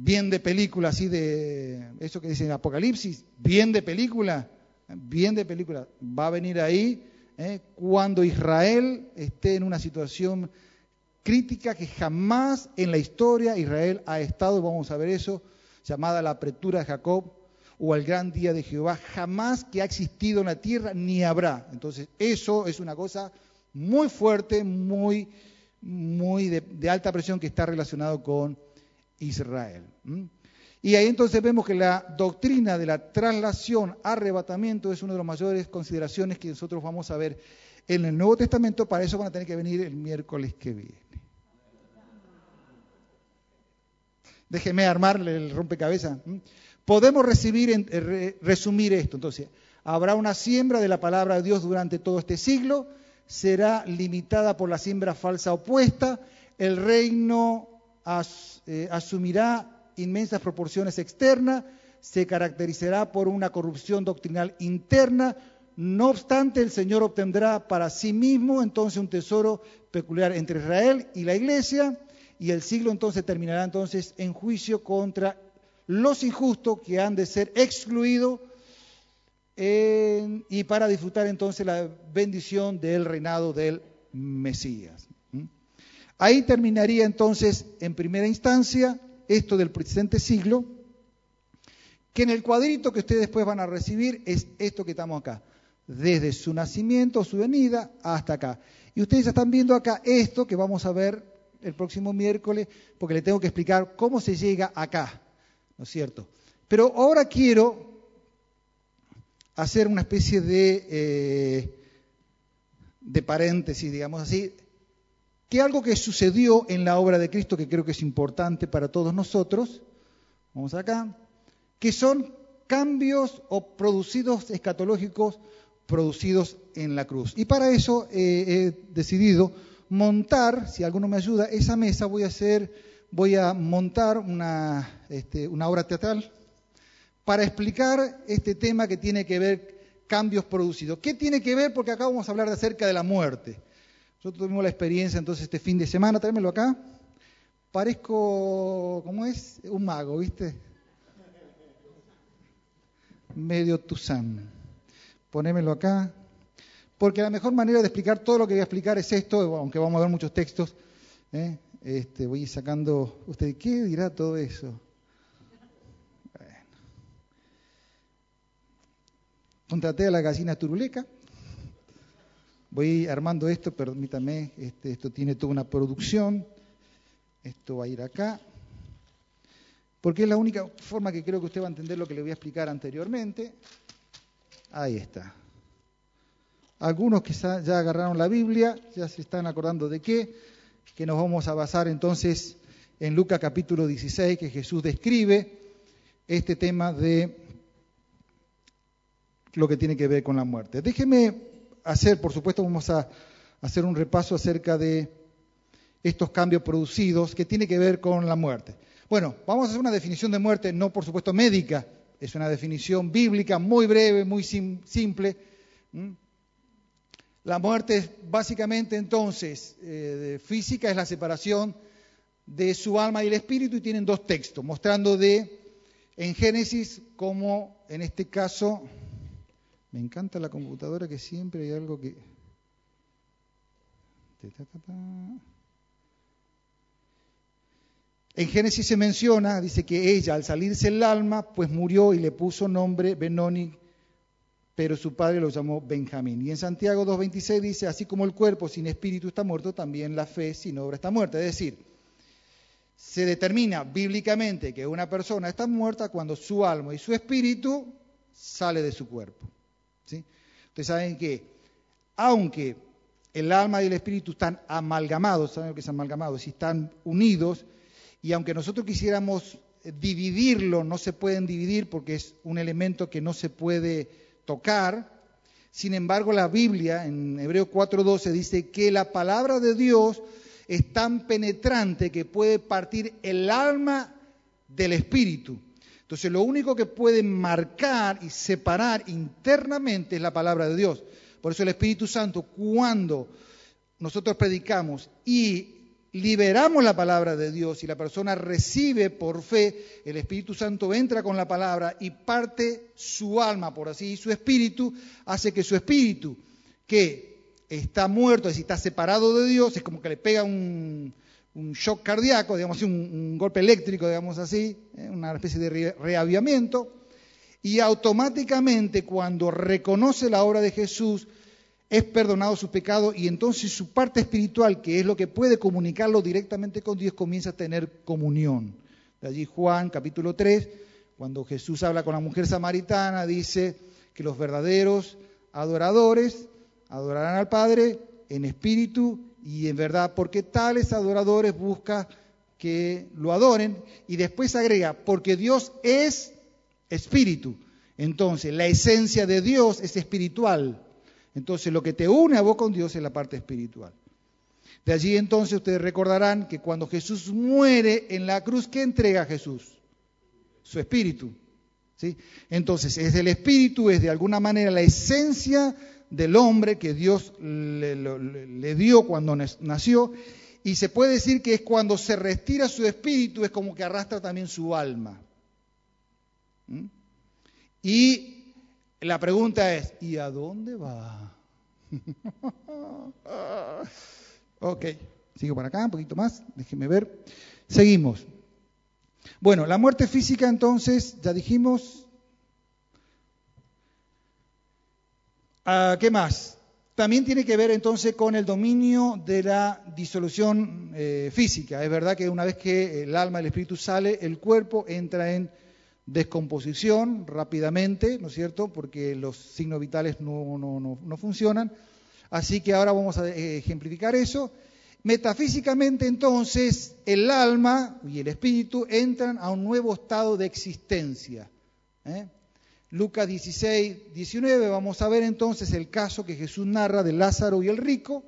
bien de película, así de eso que dicen Apocalipsis, bien de película, bien de película. Va a venir ahí ¿eh? cuando Israel esté en una situación crítica que jamás en la historia Israel ha estado, vamos a ver eso, llamada la apertura de Jacob o el gran día de Jehová, jamás que ha existido en la tierra ni habrá. Entonces, eso es una cosa muy fuerte, muy, muy de, alta presión que está relacionado con Israel. Y ahí entonces vemos que la doctrina de la traslación, arrebatamiento, es una de las mayores consideraciones que nosotros vamos a ver en el Nuevo Testamento. Para eso van a tener que venir el miércoles que viene. Déjeme armarle el rompecabezas. Podemos recibir, eh, resumir esto. Entonces, habrá una siembra de la palabra de Dios durante todo este siglo, será limitada por la siembra falsa opuesta, el reino eh, asumirá inmensas proporciones externas, se caracterizará por una corrupción doctrinal interna, no obstante el Señor obtendrá para sí mismo entonces un tesoro peculiar entre Israel y la iglesia, y el siglo entonces terminará entonces en juicio contra los injustos que han de ser excluidos y para disfrutar entonces la bendición del reinado del Mesías. Ahí terminaría entonces en primera instancia esto del presente siglo, que en el cuadrito que ustedes después van a recibir es esto que estamos acá, desde su nacimiento, su venida, hasta acá. Y ustedes están viendo acá esto que vamos a ver el próximo miércoles, porque le tengo que explicar cómo se llega acá, ¿no es cierto? Pero ahora quiero hacer una especie de, eh, de paréntesis, digamos así, que algo que sucedió en la obra de Cristo, que creo que es importante para todos nosotros, vamos acá, que son cambios o producidos escatológicos producidos en la cruz. Y para eso eh, he decidido montar, si alguno me ayuda, esa mesa voy a hacer, voy a montar una, este, una obra teatral para explicar este tema que tiene que ver cambios producidos. ¿Qué tiene que ver? Porque acá vamos a hablar acerca de la muerte. Nosotros tuvimos la experiencia entonces este fin de semana, tráemelo acá. Parezco, ¿cómo es? Un mago, ¿viste? Medio Tuzán. Ponémelo acá. Porque la mejor manera de explicar todo lo que voy a explicar es esto, aunque vamos a ver muchos textos. ¿eh? Este, voy sacando. ¿Usted qué dirá todo eso? Bueno. Contraté a la gallina turuleca Voy armando esto, permítame, este, esto tiene toda una producción. Esto va a ir acá. Porque es la única forma que creo que usted va a entender lo que le voy a explicar anteriormente. Ahí está. Algunos que ya agarraron la Biblia, ya se están acordando de qué, que nos vamos a basar entonces en Lucas capítulo 16, que Jesús describe este tema de lo que tiene que ver con la muerte. Déjeme hacer, por supuesto, vamos a hacer un repaso acerca de estos cambios producidos que tiene que ver con la muerte. Bueno, vamos a hacer una definición de muerte, no por supuesto médica, es una definición bíblica muy breve, muy simple. La muerte es básicamente entonces eh, física, es la separación de su alma y el espíritu y tienen dos textos, mostrando de en Génesis como en este caso me encanta la computadora que siempre hay algo que... En Génesis se menciona, dice que ella al salirse el alma, pues murió y le puso nombre Benoni, pero su padre lo llamó Benjamín. Y en Santiago 2.26 dice, así como el cuerpo sin espíritu está muerto, también la fe sin obra está muerta. Es decir, se determina bíblicamente que una persona está muerta cuando su alma y su espíritu sale de su cuerpo. Ustedes saben que, aunque el alma y el espíritu están amalgamados, ¿saben lo que es amalgamados? Si están unidos, y aunque nosotros quisiéramos dividirlo, no se pueden dividir porque es un elemento que no se puede tocar. Sin embargo, la Biblia en Hebreo 4:12 dice que la palabra de Dios es tan penetrante que puede partir el alma del espíritu. Entonces lo único que puede marcar y separar internamente es la palabra de Dios. Por eso el Espíritu Santo, cuando nosotros predicamos y liberamos la palabra de Dios y la persona recibe por fe, el Espíritu Santo entra con la palabra y parte su alma, por así, y su espíritu hace que su espíritu, que está muerto, es decir, está separado de Dios, es como que le pega un, shock cardíaco, digamos así, un, golpe eléctrico, digamos así, ¿eh? una especie de reaviamiento, y automáticamente cuando reconoce la obra de Jesús, es perdonado su pecado y entonces su parte espiritual, que es lo que puede comunicarlo directamente con Dios, comienza a tener comunión. De allí Juan capítulo 3, cuando Jesús habla con la mujer samaritana, dice que los verdaderos adoradores adorarán al Padre en espíritu y en verdad, porque tales adoradores buscan que lo adoren y después agrega, porque Dios es espíritu. Entonces, la esencia de Dios es espiritual. Entonces lo que te une a vos con Dios es la parte espiritual. De allí entonces ustedes recordarán que cuando Jesús muere en la cruz, ¿qué entrega a Jesús? Su espíritu. ¿sí? Entonces es el espíritu, es de alguna manera la esencia del hombre que Dios le, dio cuando nació. Y se puede decir que es cuando se retira su espíritu, es como que arrastra también su alma. ¿Mm? Y la pregunta es, ¿y a dónde va? ok, sigo para acá, un poquito más, déjenme ver. Seguimos. Bueno, la muerte física entonces, ya dijimos. Ah, ¿Qué más? También tiene que ver entonces con el dominio de la disolución eh, física. Es verdad que una vez que el alma, el espíritu sale, el cuerpo entra en descomposición rápidamente, ¿no es cierto? Porque los signos vitales no, no, funcionan. Así que ahora vamos a ejemplificar eso. Metafísicamente entonces el alma y el espíritu entran a un nuevo estado de existencia. ¿eh? Lucas 16, 19, vamos a ver entonces el caso que Jesús narra de Lázaro y el rico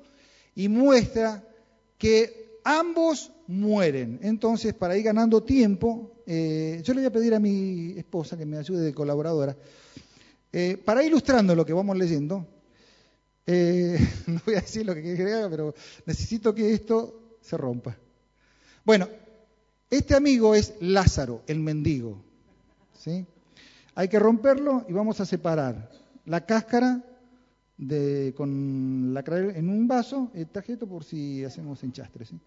y muestra que ambos mueren. Entonces, para ir ganando tiempo, eh, yo le voy a pedir a mi esposa que me ayude de colaboradora. Eh, para ilustrando lo que vamos leyendo, eh, no voy a decir lo que quiere pero necesito que esto se rompa. Bueno, este amigo es Lázaro, el mendigo. ¿sí? Hay que romperlo y vamos a separar la cáscara de, con la en un vaso, el tarjeto por si hacemos enchastre. ¿sí?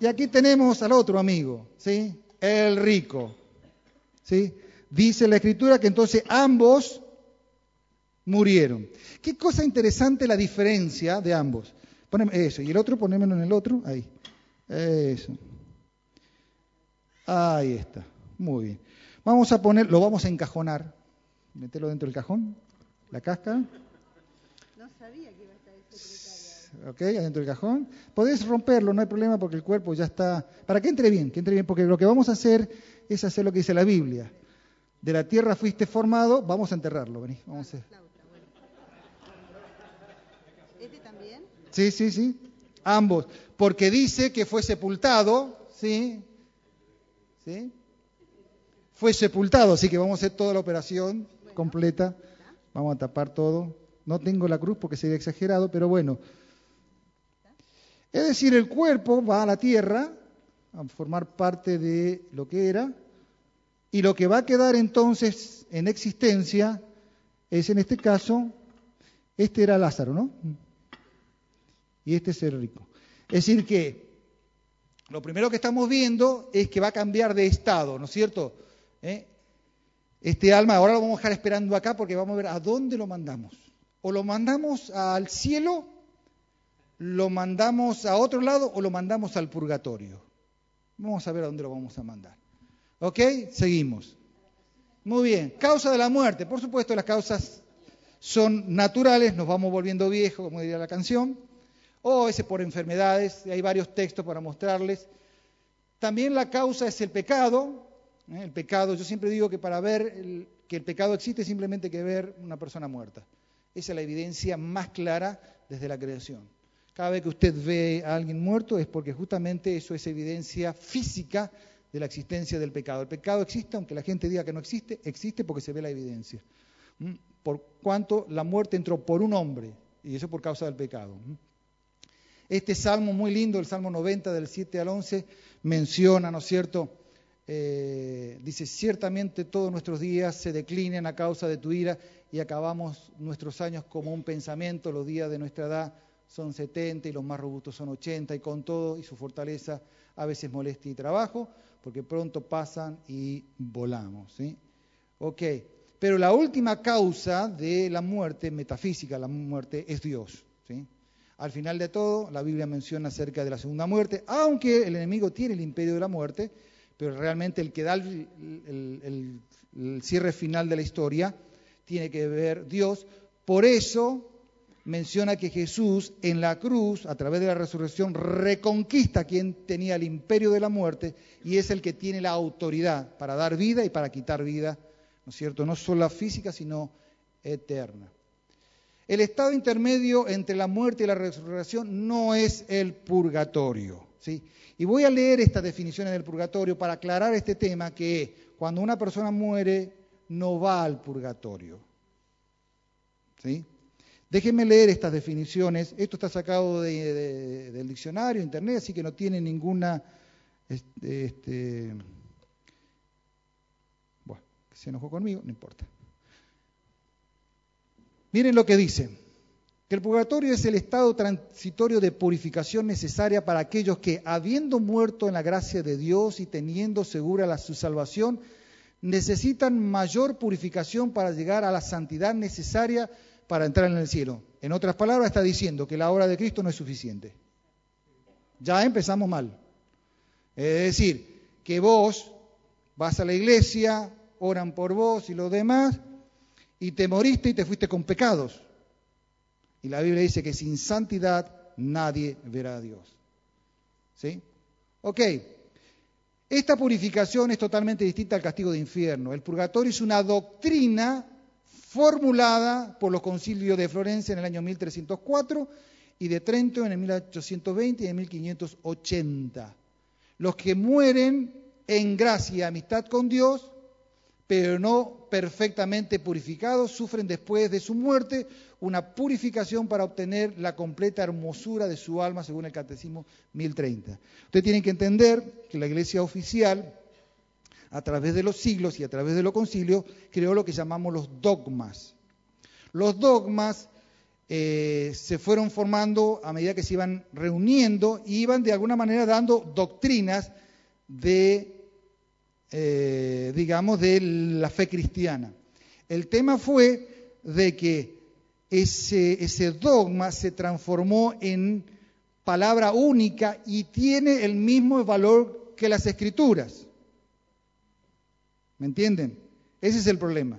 Y aquí tenemos al otro amigo, ¿sí? El rico. ¿Sí? Dice la escritura que entonces ambos murieron. Qué cosa interesante la diferencia de ambos. Poneme eso, y el otro ponémelo en el otro, ahí. Eso. Ahí está. Muy bien. Vamos a poner, lo vamos a encajonar. Metelo dentro del cajón, la cáscara. No sabía que iba a estar ¿ok? Adentro del cajón. Podés romperlo, no hay problema porque el cuerpo ya está... Para que entre bien, que entre bien, porque lo que vamos a hacer es hacer lo que dice la Biblia. De la tierra fuiste formado, vamos a enterrarlo, vení, vamos a hacer. ¿Este también? Sí, sí, sí, ambos. Porque dice que fue sepultado, ¿sí? ¿Sí? Fue sepultado, así que vamos a hacer toda la operación completa. Vamos a tapar todo. No tengo la cruz porque sería exagerado, pero bueno, es decir, el cuerpo va a la tierra a formar parte de lo que era, y lo que va a quedar entonces en existencia es en este caso, este era Lázaro, ¿no? Y este es el rico. Es decir, que lo primero que estamos viendo es que va a cambiar de estado, ¿no es cierto? ¿Eh? Este alma, ahora lo vamos a dejar esperando acá porque vamos a ver a dónde lo mandamos. O lo mandamos al cielo lo mandamos a otro lado o lo mandamos al purgatorio. Vamos a ver a dónde lo vamos a mandar. ¿Ok? Seguimos. Muy bien. Causa de la muerte. Por supuesto, las causas son naturales, nos vamos volviendo viejos, como diría la canción. O ese por enfermedades, hay varios textos para mostrarles. También la causa es el pecado. ¿Eh? El pecado, yo siempre digo que para ver que el pecado existe simplemente hay que ver una persona muerta. Esa es la evidencia más clara desde la creación. Cada vez que usted ve a alguien muerto es porque justamente eso es evidencia física de la existencia del pecado. El pecado existe, aunque la gente diga que no existe, existe porque se ve la evidencia. Por cuanto la muerte entró por un hombre, y eso por causa del pecado. Este salmo muy lindo, el Salmo 90 del 7 al 11, menciona, ¿no es cierto? Eh, dice, ciertamente todos nuestros días se declinan a causa de tu ira y acabamos nuestros años como un pensamiento, los días de nuestra edad son 70 y los más robustos son 80 y con todo y su fortaleza a veces molestia y trabajo, porque pronto pasan y volamos. ¿sí? Ok, pero la última causa de la muerte, metafísica, la muerte, es Dios. ¿sí? Al final de todo, la Biblia menciona acerca de la segunda muerte, aunque el enemigo tiene el imperio de la muerte, pero realmente el que da el, cierre final de la historia tiene que ver Dios. Por eso menciona que Jesús en la cruz, a través de la resurrección, reconquista a quien tenía el imperio de la muerte y es el que tiene la autoridad para dar vida y para quitar vida, ¿no es cierto? No solo física, sino eterna. El estado intermedio entre la muerte y la resurrección no es el purgatorio. Y voy a leer estas definiciones del purgatorio para aclarar este tema que cuando una persona muere no va al purgatorio. ¿Sí? Déjenme leer estas definiciones. Esto está sacado del diccionario, internet, así que no tiene ninguna... Este, este, bueno, se enojó conmigo, no importa. Miren lo que dice, que el purgatorio es el estado transitorio de purificación necesaria para aquellos que, habiendo muerto en la gracia de Dios y teniendo segura la, su salvación, necesitan mayor purificación para llegar a la santidad necesaria para entrar en el cielo. En otras palabras, está diciendo que la obra de Cristo no es suficiente. Ya empezamos mal. Es decir, que vos vas a la iglesia, oran por vos y los demás, y te moriste y te fuiste con pecados. Y la Biblia dice que sin santidad nadie verá a Dios. ¿Sí? Ok. Esta purificación es totalmente distinta al castigo de infierno. El purgatorio es una doctrina formulada por los concilios de Florencia en el año 1304 y de Trento en el 1820 y en 1580. Los que mueren en gracia y amistad con Dios pero no perfectamente purificados, sufren después de su muerte una purificación para obtener la completa hermosura de su alma, según el Catecismo 1030. Ustedes tienen que entender que la Iglesia oficial, a través de los siglos y a través de los concilios, creó lo que llamamos los dogmas. Los dogmas eh, se fueron formando a medida que se iban reuniendo y iban de alguna manera dando doctrinas de eh, digamos, de la fe cristiana. El tema fue de que ese, ese dogma se transformó en palabra única y tiene el mismo valor que las escrituras. ¿Me entienden? Ese es el problema.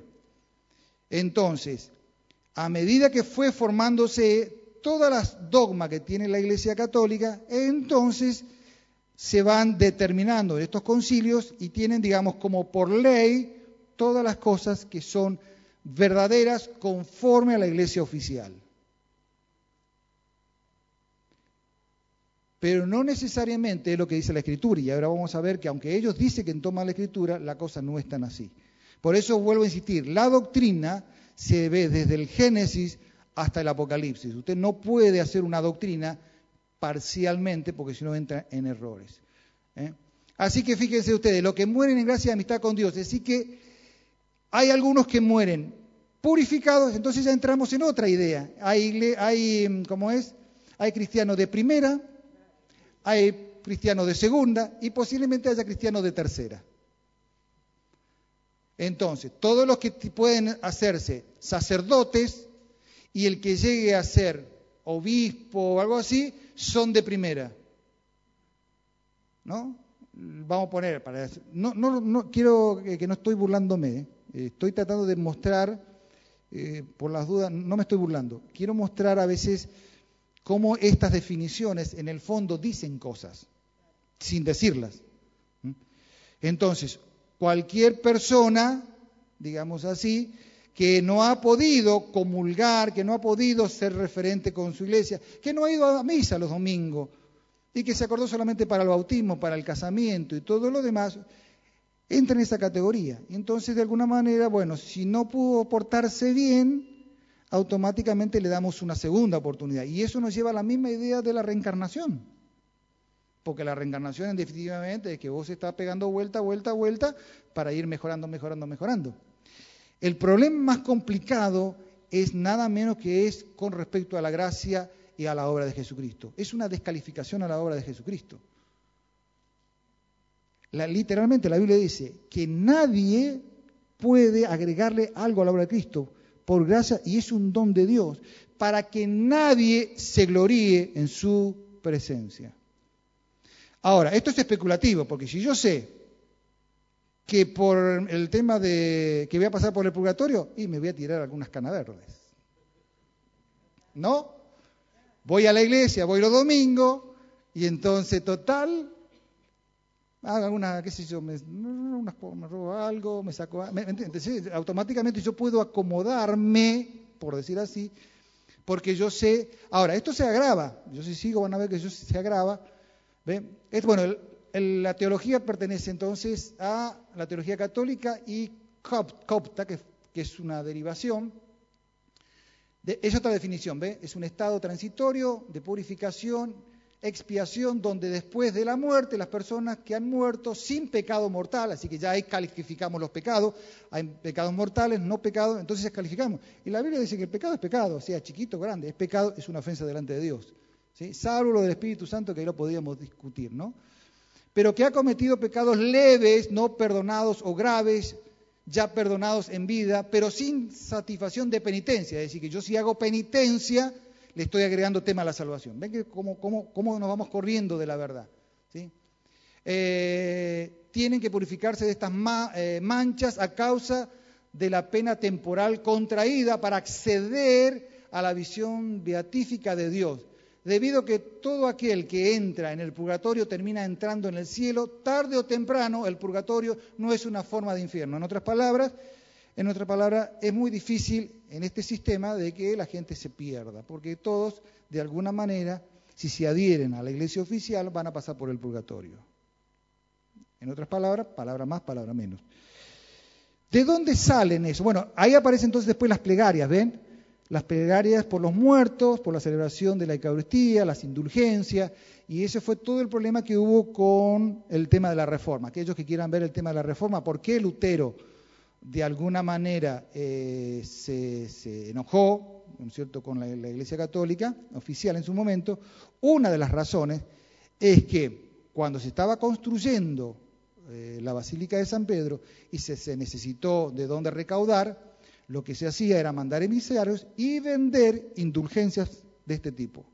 Entonces, a medida que fue formándose todas las dogmas que tiene la Iglesia Católica, entonces se van determinando en estos concilios y tienen, digamos, como por ley todas las cosas que son verdaderas conforme a la iglesia oficial. Pero no necesariamente es lo que dice la escritura. Y ahora vamos a ver que aunque ellos dicen que toman la escritura, la cosa no es tan así. Por eso vuelvo a insistir, la doctrina se ve desde el Génesis hasta el Apocalipsis. Usted no puede hacer una doctrina parcialmente, porque si no entra en errores. ¿eh? Así que fíjense ustedes, los que mueren en gracia y amistad con Dios, así que hay algunos que mueren purificados, entonces ya entramos en otra idea. Hay, hay ¿cómo es? Hay cristianos de primera, hay cristianos de segunda y posiblemente haya cristianos de tercera. Entonces, todos los que pueden hacerse sacerdotes y el que llegue a ser obispo o algo así, son de primera. ¿No? Vamos a poner, para, no, no, no quiero que, no estoy burlándome, eh, estoy tratando de mostrar, eh, por las dudas, no me estoy burlando, quiero mostrar a veces cómo estas definiciones en el fondo dicen cosas, sin decirlas. Entonces, cualquier persona, digamos así, que no ha podido comulgar, que no ha podido ser referente con su iglesia, que no ha ido a misa los domingos y que se acordó solamente para el bautismo, para el casamiento y todo lo demás, entra en esa categoría. Entonces, de alguna manera, bueno, si no pudo portarse bien, automáticamente le damos una segunda oportunidad. Y eso nos lleva a la misma idea de la reencarnación. Porque la reencarnación definitivamente es que vos estás pegando vuelta, vuelta, vuelta para ir mejorando, mejorando, mejorando. El problema más complicado es nada menos que es con respecto a la gracia y a la obra de Jesucristo. Es una descalificación a la obra de Jesucristo. literalmente la Biblia dice que nadie puede agregarle algo a la obra de Cristo por gracia y es un don de Dios para que nadie se gloríe en su presencia. Ahora, esto es especulativo, porque si yo sé que por el tema de que voy a pasar por el purgatorio, y me voy a tirar algunas canas verdes. ¿No? Voy a la iglesia, voy los domingos, y entonces, total, hago alguna, qué sé yo, me, me robo algo, me saco, automáticamente yo puedo acomodarme, por decir así, porque yo sé, ahora, esto se agrava, yo si sigo van a ver que eso se agrava, Es, bueno, la teología pertenece entonces a la teología católica y copta, que, es una derivación, es otra definición, ¿ve? Es un estado transitorio de purificación expiación donde después de la muerte las personas que han muerto sin pecado mortal, así que ya ahí calificamos los pecados, hay pecados mortales, no pecados, entonces calificamos. Y la Biblia dice que el pecado es pecado, sea chiquito o grande, es pecado, es una ofensa delante de Dios. ¿sí? Salvo lo del Espíritu Santo que ahí lo podíamos discutir, ¿no? Pero que ha cometido pecados leves, no perdonados o graves, ya perdonados en vida, pero sin satisfacción de penitencia. Es decir, que yo si hago penitencia, le estoy agregando tema a la salvación. Ven que cómo, cómo, nos vamos corriendo de la verdad. ¿sí? Eh, tienen que purificarse de estas eh, manchas a causa de la pena temporal contraída para acceder a la visión beatífica de Dios. Debido a que todo aquel que entra en el purgatorio termina entrando en el cielo, tarde o temprano el purgatorio no es una forma de infierno. En otras palabras, en otra palabra, es muy difícil en este sistema de que la gente se pierda, porque todos, de alguna manera, si se adhieren a la iglesia oficial, van a pasar por el purgatorio. En otras palabras, palabra más, palabra menos. ¿De dónde salen eso? Bueno, ahí aparecen entonces después las plegarias, ¿ven? Las plegarias por los muertos, por la celebración de la Eucaristía, las indulgencias, y ese fue todo el problema que hubo con el tema de la reforma. Aquellos que quieran ver el tema de la reforma, ¿por qué Lutero? de alguna manera eh, se, enojó, ¿no es cierto?, con la, Iglesia Católica oficial en su momento, una de las razones es que cuando se estaba construyendo eh, la Basílica de San Pedro y se, se necesitó de dónde recaudar, lo que se hacía era mandar emisarios y vender indulgencias de este tipo.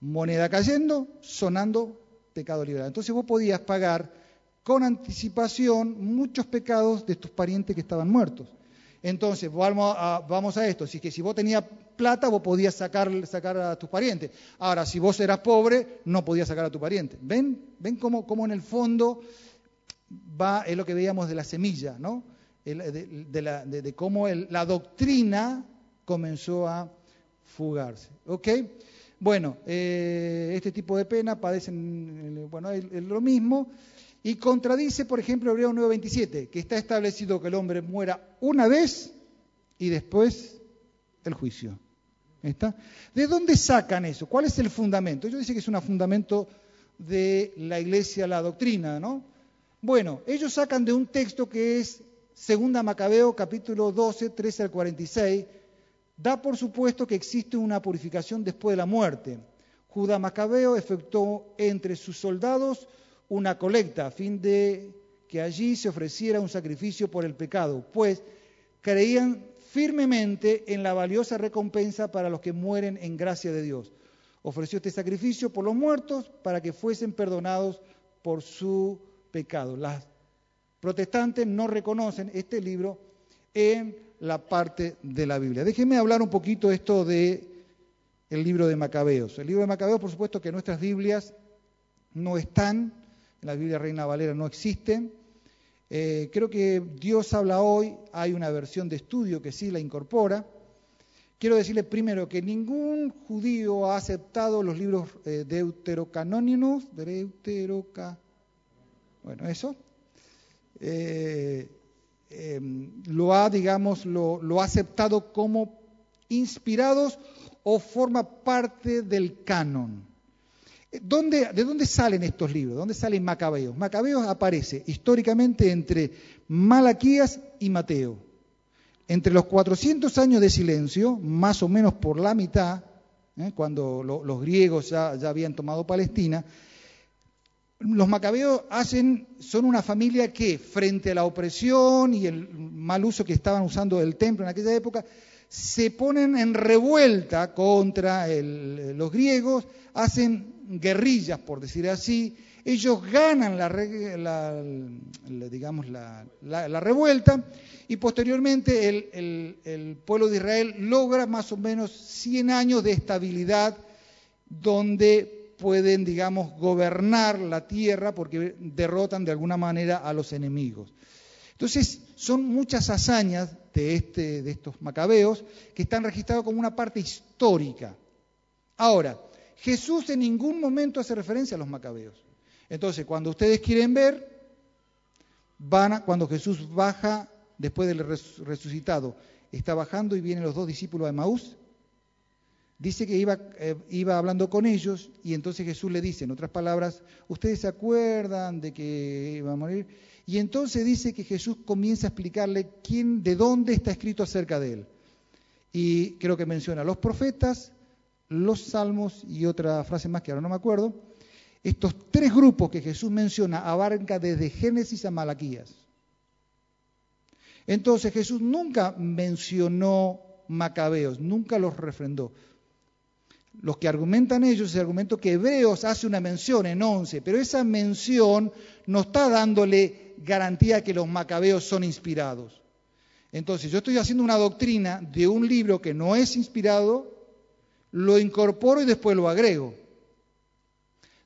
Moneda cayendo, sonando pecado liberal. Entonces vos podías pagar con anticipación muchos pecados de tus parientes que estaban muertos. Entonces, vamos a, vamos a esto, si que si vos tenías plata, vos podías sacar, sacar a tus parientes. Ahora, si vos eras pobre, no podías sacar a tu pariente. ¿Ven? ¿Ven cómo, cómo en el fondo va, es lo que veíamos de la semilla, ¿no? De, cómo la doctrina comenzó a fugarse. ¿Ok? Bueno, eh, este tipo de pena padecen, bueno, lo mismo. Y contradice, por ejemplo, Hebreo 9:27, que está establecido que el hombre muera una vez y después el juicio. ¿Está? ¿De dónde sacan eso? ¿Cuál es el fundamento? Ellos dicen que es un fundamento de la iglesia, la doctrina, ¿no? Bueno, ellos sacan de un texto que es Segunda Macabeo, capítulo 12, 13 al 46, da por supuesto que existe una purificación después de la muerte. Judá Macabeo efectuó entre sus soldados una colecta a fin de que allí se ofreciera un sacrificio por el pecado, pues creían firmemente en la valiosa recompensa para los que mueren en gracia de Dios. Ofreció este sacrificio por los muertos para que fuesen perdonados por su pecado. Las protestantes no reconocen este libro en la parte de la Biblia. Déjenme hablar un poquito esto de el libro de Macabeos. El libro de Macabeos, por supuesto que nuestras Biblias no están en la Biblia Reina Valera no existen. Eh, creo que Dios habla hoy, hay una versión de estudio que sí la incorpora. Quiero decirle primero que ningún judío ha aceptado los libros eh, deuterocanónicos, deuteroca, bueno, eso, eh, em, lo ha, digamos, lo, lo ha aceptado como inspirados o forma parte del canon. ¿Dónde, ¿De dónde salen estos libros? ¿De dónde salen Macabeos? Macabeos aparece históricamente entre Malaquías y Mateo. Entre los 400 años de silencio, más o menos por la mitad, ¿eh? cuando los griegos ya, ya habían tomado Palestina, los macabeos hacen, son una familia que, frente a la opresión y el mal uso que estaban usando del templo en aquella época, se ponen en revuelta contra los griegos, hacen guerrillas, por decir así, ellos ganan la, la, revuelta y posteriormente el, el, pueblo de Israel logra más o menos 100 años de estabilidad donde pueden, digamos, gobernar la tierra porque derrotan de alguna manera a los enemigos. Entonces, son muchas hazañas de, este, de estos macabeos que están registrados como una parte histórica. Ahora, Jesús en ningún momento hace referencia a los macabeos. Entonces, cuando ustedes quieren ver, van a, cuando Jesús baja después del resucitado, está bajando y vienen los dos discípulos de Maús, dice que iba, eh, iba hablando con ellos y entonces Jesús le dice, en otras palabras, ustedes se acuerdan de que iba a morir. Y entonces dice que Jesús comienza a explicarle quién, de dónde está escrito acerca de él. Y creo que menciona los profetas, los salmos y otra frase más que ahora no me acuerdo. Estos tres grupos que Jesús menciona abarcan desde Génesis a Malaquías. Entonces Jesús nunca mencionó macabeos, nunca los refrendó. Los que argumentan ellos, el argumento que Hebreos hace una mención en 11, pero esa mención no está dándole garantía que los macabeos son inspirados. Entonces, yo estoy haciendo una doctrina de un libro que no es inspirado, lo incorporo y después lo agrego.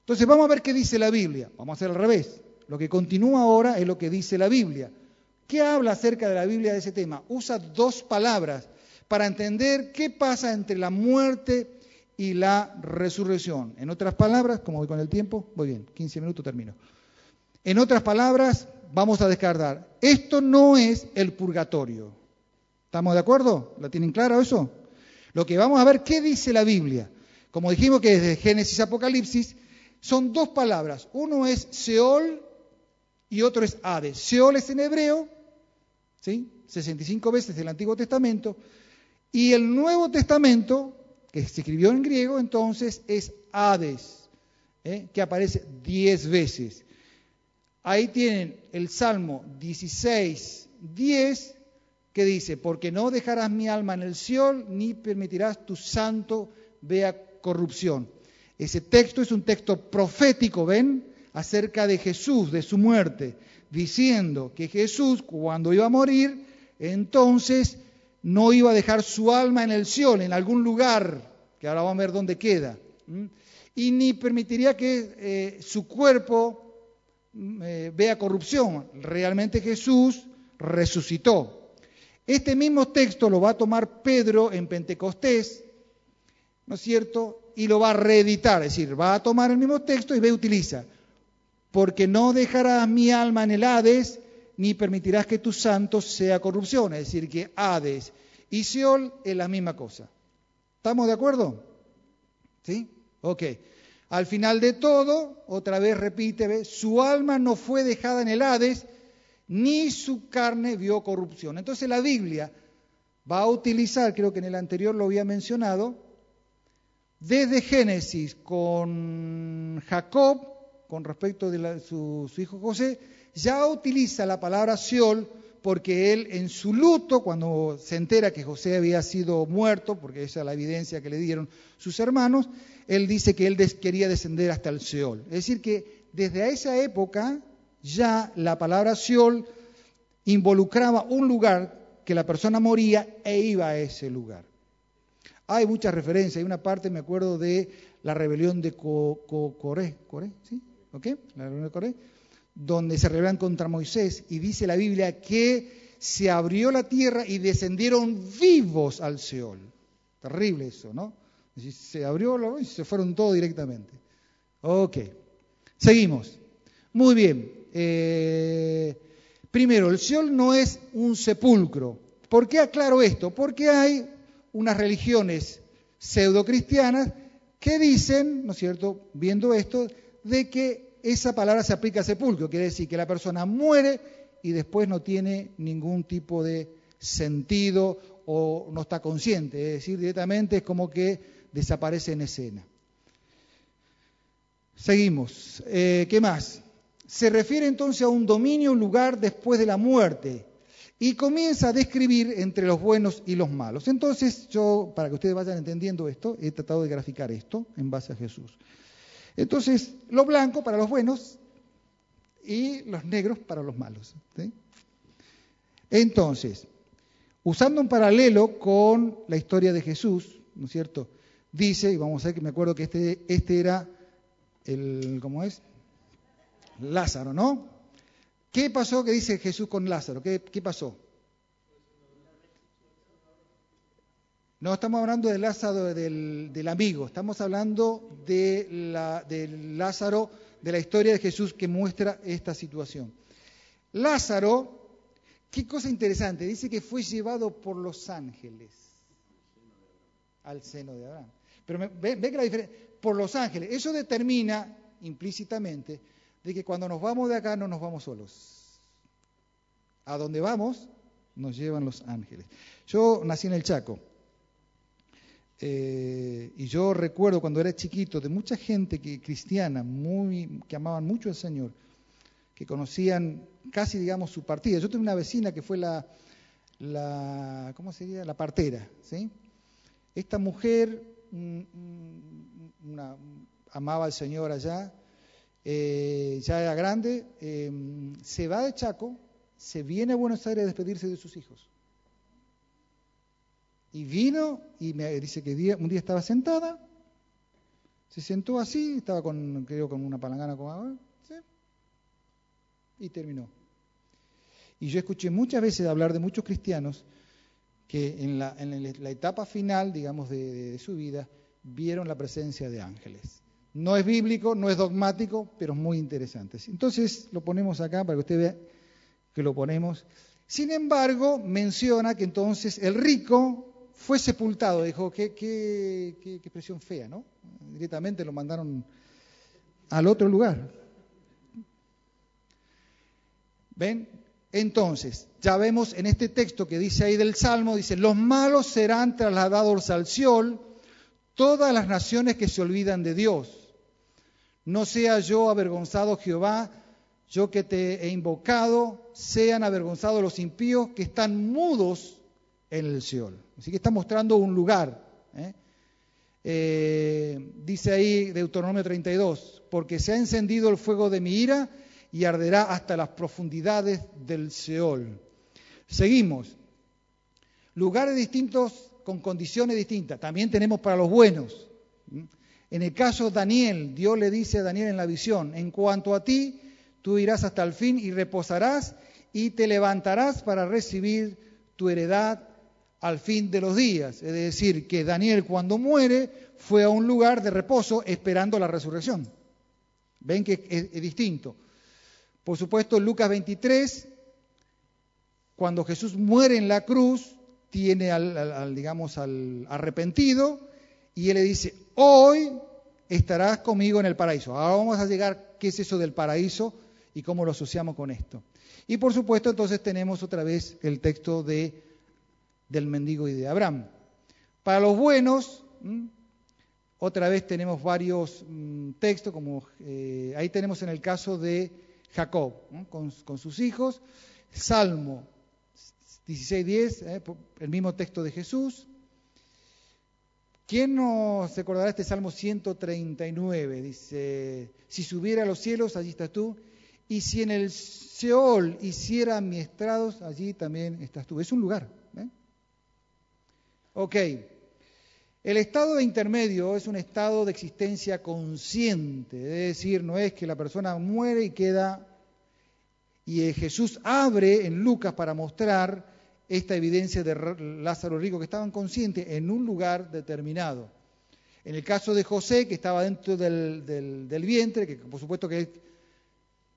Entonces vamos a ver qué dice la Biblia. Vamos a hacer al revés. Lo que continúa ahora es lo que dice la Biblia. ¿Qué habla acerca de la Biblia de ese tema? Usa dos palabras para entender qué pasa entre la muerte y la resurrección. En otras palabras, como voy con el tiempo, voy bien, 15 minutos termino. En otras palabras, vamos a descartar. Esto no es el purgatorio. ¿Estamos de acuerdo? ¿La tienen claro eso? Lo que vamos a ver, ¿qué dice la Biblia? Como dijimos que desde Génesis Apocalipsis son dos palabras. Uno es Seol y otro es Hades. Seol es en hebreo, ¿sí? 65 veces del Antiguo Testamento. Y el Nuevo Testamento, que se escribió en griego, entonces es Hades, ¿eh? que aparece 10 veces. Ahí tienen el Salmo 16, 10 que dice, porque no dejarás mi alma en el Seol, ni permitirás tu santo vea corrupción. Ese texto es un texto profético, ¿ven? Acerca de Jesús, de su muerte, diciendo que Jesús, cuando iba a morir, entonces no iba a dejar su alma en el Seol, en algún lugar, que ahora vamos a ver dónde queda, y ni permitiría que eh, su cuerpo mm, eh, vea corrupción. Realmente Jesús resucitó. Este mismo texto lo va a tomar Pedro en Pentecostés, ¿no es cierto? Y lo va a reeditar, es decir, va a tomar el mismo texto y ve utiliza, porque no dejarás mi alma en el Hades, ni permitirás que tu santo sea corrupción, es decir, que Hades y Seol es la misma cosa. ¿Estamos de acuerdo? ¿Sí? Ok. Al final de todo, otra vez repite, su alma no fue dejada en el Hades, ni su carne vio corrupción. Entonces la Biblia va a utilizar, creo que en el anterior lo había mencionado, desde Génesis con Jacob, con respecto de su, hijo José, ya utiliza la palabra Seol porque él en su luto, cuando se entera que José había sido muerto, porque esa es la evidencia que le dieron sus hermanos, él dice que él quería descender hasta el Seol. Es decir, que desde esa época ya la palabra Seol involucraba un lugar que la persona moría e iba a ese lugar. Hay muchas referencias, hay una parte, me acuerdo, de la rebelión de Coré, ¿sí? ¿Ok? La rebelión de Coré, donde se rebelan contra Moisés y dice la Biblia que se abrió la tierra y descendieron vivos al Seol. Terrible eso, ¿no? Se abrió y se fueron todos directamente. Ok, seguimos. Muy bien. Eh, primero, el Seol no es un sepulcro. ¿Por qué aclaro esto? Porque hay unas religiones pseudo-cristianas que dicen, ¿no es cierto?, viendo esto, de que esa palabra se aplica a sepulcro, quiere decir que la persona muere y después no tiene ningún tipo de sentido o no está consciente, es decir, directamente es como que desaparece en escena. Seguimos. Eh, ¿Qué más? Se refiere entonces a un dominio, un lugar después de la muerte y comienza a describir entre los buenos y los malos. Entonces yo, para que ustedes vayan entendiendo esto, he tratado de graficar esto en base a Jesús. Entonces, lo blanco para los buenos y los negros para los malos. Entonces, usando un paralelo con la historia de Jesús, ¿no es cierto? Dice, y vamos a ver que me acuerdo que este, este era el, ¿cómo es? Lázaro, ¿no? ¿Qué pasó que dice Jesús con Lázaro? ¿Qué, qué pasó? No estamos hablando de Lázaro del, amigo, estamos hablando de del Lázaro de la historia de Jesús que muestra esta situación. Lázaro, qué cosa interesante, dice que fue llevado por los ángeles al seno de Abraham. Pero ve, ve que la diferencia, por los ángeles, eso determina implícitamente de que cuando nos vamos de acá no nos vamos solos. A donde vamos nos llevan los ángeles. Yo nací en el Chaco. Eh, y yo recuerdo cuando era chiquito de mucha gente que, cristiana, muy, que amaban mucho al Señor, que conocían casi, digamos, su partida. Yo tuve una vecina que fue la, la ¿cómo sería? La partera, ¿sí? Esta mujer mm, mm, amaba al Señor allá, eh, ya era grande, em, se va de Chaco, se viene a Buenos Aires a despedirse de sus hijos. Y vino y me dice que un día estaba sentada, se sentó así, estaba con, creo, con una palangana con agua, y terminó. Y yo escuché muchas veces hablar de muchos cristianos que en la, etapa final, digamos, de, su vida, vieron la presencia de ángeles. No es bíblico, no es dogmático, pero es muy interesante. Entonces lo ponemos acá para que usted vea que lo ponemos. Sin embargo, menciona que entonces el rico fue sepultado. Dijo, qué, qué, expresión fea, ¿no? Directamente lo mandaron al otro lugar. ¿Ven? Entonces, ya vemos en este texto que dice ahí del Salmo, dice, los malos serán trasladados al Seol, todas las naciones que se olvidan de Dios. No sea yo avergonzado, Jehová, yo que te he invocado, sean avergonzados los impíos que están mudos en el Seol. Así que está mostrando un lugar. ¿eh? Eh, dice ahí Deuteronomio 32, porque se ha encendido el fuego de mi ira y arderá hasta las profundidades del Seol. Seguimos. Lugares distintos con condiciones distintas. También tenemos para los buenos. En el caso de Daniel, Dios le dice a Daniel en la visión, en cuanto a ti, tú irás hasta el fin y reposarás y te levantarás para recibir tu heredad al fin de los días. Es decir, que Daniel cuando muere fue a un lugar de reposo esperando la resurrección. Ven que es, distinto. Por supuesto, Lucas 23, cuando Jesús muere en la cruz, tiene al, digamos, al arrepentido y él le dice, hoy estarás conmigo en el paraíso. Ahora vamos a llegar, ¿qué es eso del paraíso y cómo lo asociamos con esto? Y por supuesto, entonces tenemos otra vez el texto de del mendigo y de Abraham. Para los buenos, otra vez tenemos varios mm, textos, como eh, ahí tenemos en el caso de Jacob, con, sus hijos, Salmo 16.10, eh, el mismo texto de Jesús. ¿Quién nos recordará este Salmo 139? Dice, si subiera a los cielos, allí estás tú, y si en el Seol hiciera mi estrados, allí también estás tú. Es un lugar. Ok. El estado de intermedio es un estado de existencia consciente, es decir, no es que la persona muere y queda, y eh, Jesús abre en Lucas para mostrar esta evidencia de Lázaro rico, que estaban conscientes en un lugar determinado. En el caso de José, que estaba dentro del, del vientre, que por supuesto que él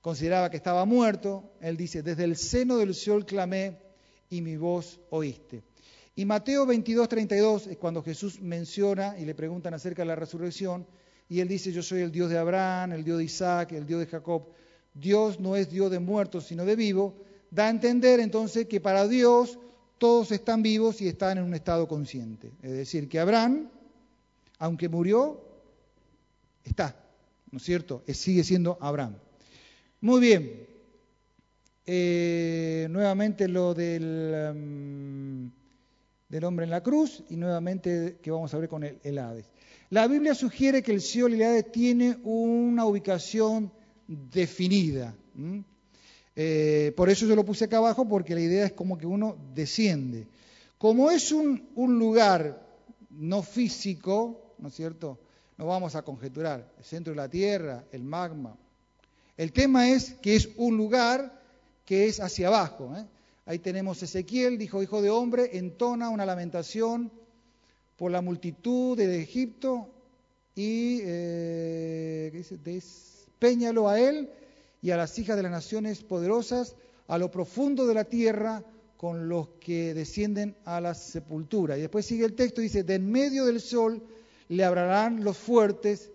consideraba que estaba muerto, él dice, desde el seno del sol clamé y mi voz oíste. Y Mateo 22, 32 es cuando Jesús menciona y le preguntan acerca de la resurrección, y él dice, yo soy el Dios de Abraham, el Dios de Isaac, el Dios de Jacob. Dios no es Dios de muertos, sino de vivos. Da a entender entonces que para Dios todos están vivos y están en un estado consciente. Es decir, que Abraham, aunque murió, está, ¿no es cierto? Sigue siendo Abraham. Muy bien. Eh, nuevamente lo del, um, del, hombre en la cruz y nuevamente que vamos a ver con el, Hades. La Biblia sugiere que el Seol y el Hades tiene una ubicación definida. Eh, por eso yo lo puse acá abajo, porque la idea es como que uno desciende. Como es un, un lugar no físico, ¿no es cierto? No vamos a conjeturar el centro de la Tierra, el magma. El tema es que es un lugar que es hacia abajo. ¿eh? Ahí tenemos Ezequiel, dijo, hijo de hombre, entona una lamentación por la multitud de Egipto y eh, despeñalo a él y a las hijas de las naciones poderosas a lo profundo de la tierra con los que descienden a la sepultura. Y después sigue el texto, dice, de en medio del sol le abrarán los fuertes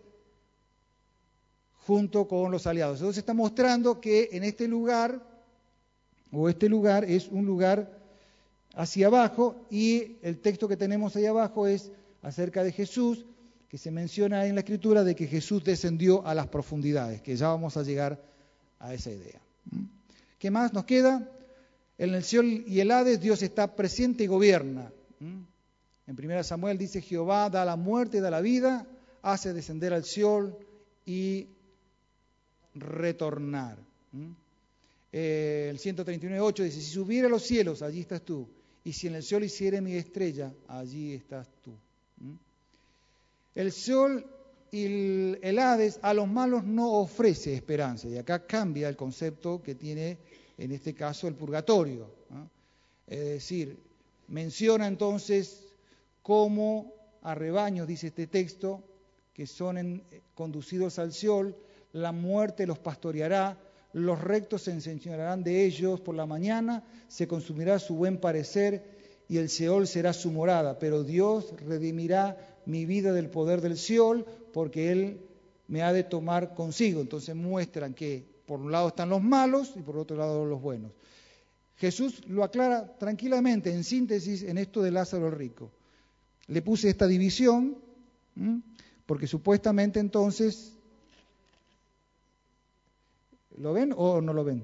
junto con los aliados. Entonces está mostrando que en este lugar, o este lugar es un lugar hacia abajo, y el texto que tenemos ahí abajo es acerca de Jesús, que se menciona en la escritura de que Jesús descendió a las profundidades, que ya vamos a llegar a esa idea. ¿Qué más nos queda? En el cielo y el Hades Dios está presente y gobierna. En 1 Samuel dice, Jehová da la muerte, da la vida, hace descender al Seol y retornar. Eh, el 139.8 dice, si subiera a los cielos, allí estás tú. Y si en el Seol hiciere mi estrella, allí estás tú. El Seol y el Hades a los malos no ofrece esperanza. Y acá cambia el concepto que tiene en este caso el purgatorio. Es decir, menciona entonces cómo a rebaños, dice este texto, que son conducidos al sol, la muerte los pastoreará, los rectos se enseñarán de ellos por la mañana, se consumirá su buen parecer y el Seol será su morada, pero Dios redimirá mi vida del poder del Seol, porque Él me ha de tomar consigo. Entonces muestran que por un lado están los malos y por otro lado los buenos. Jesús lo aclara tranquilamente, en síntesis, en esto de Lázaro el rico. Le puse esta división, porque supuestamente entonces, ¿lo ven o no lo ven?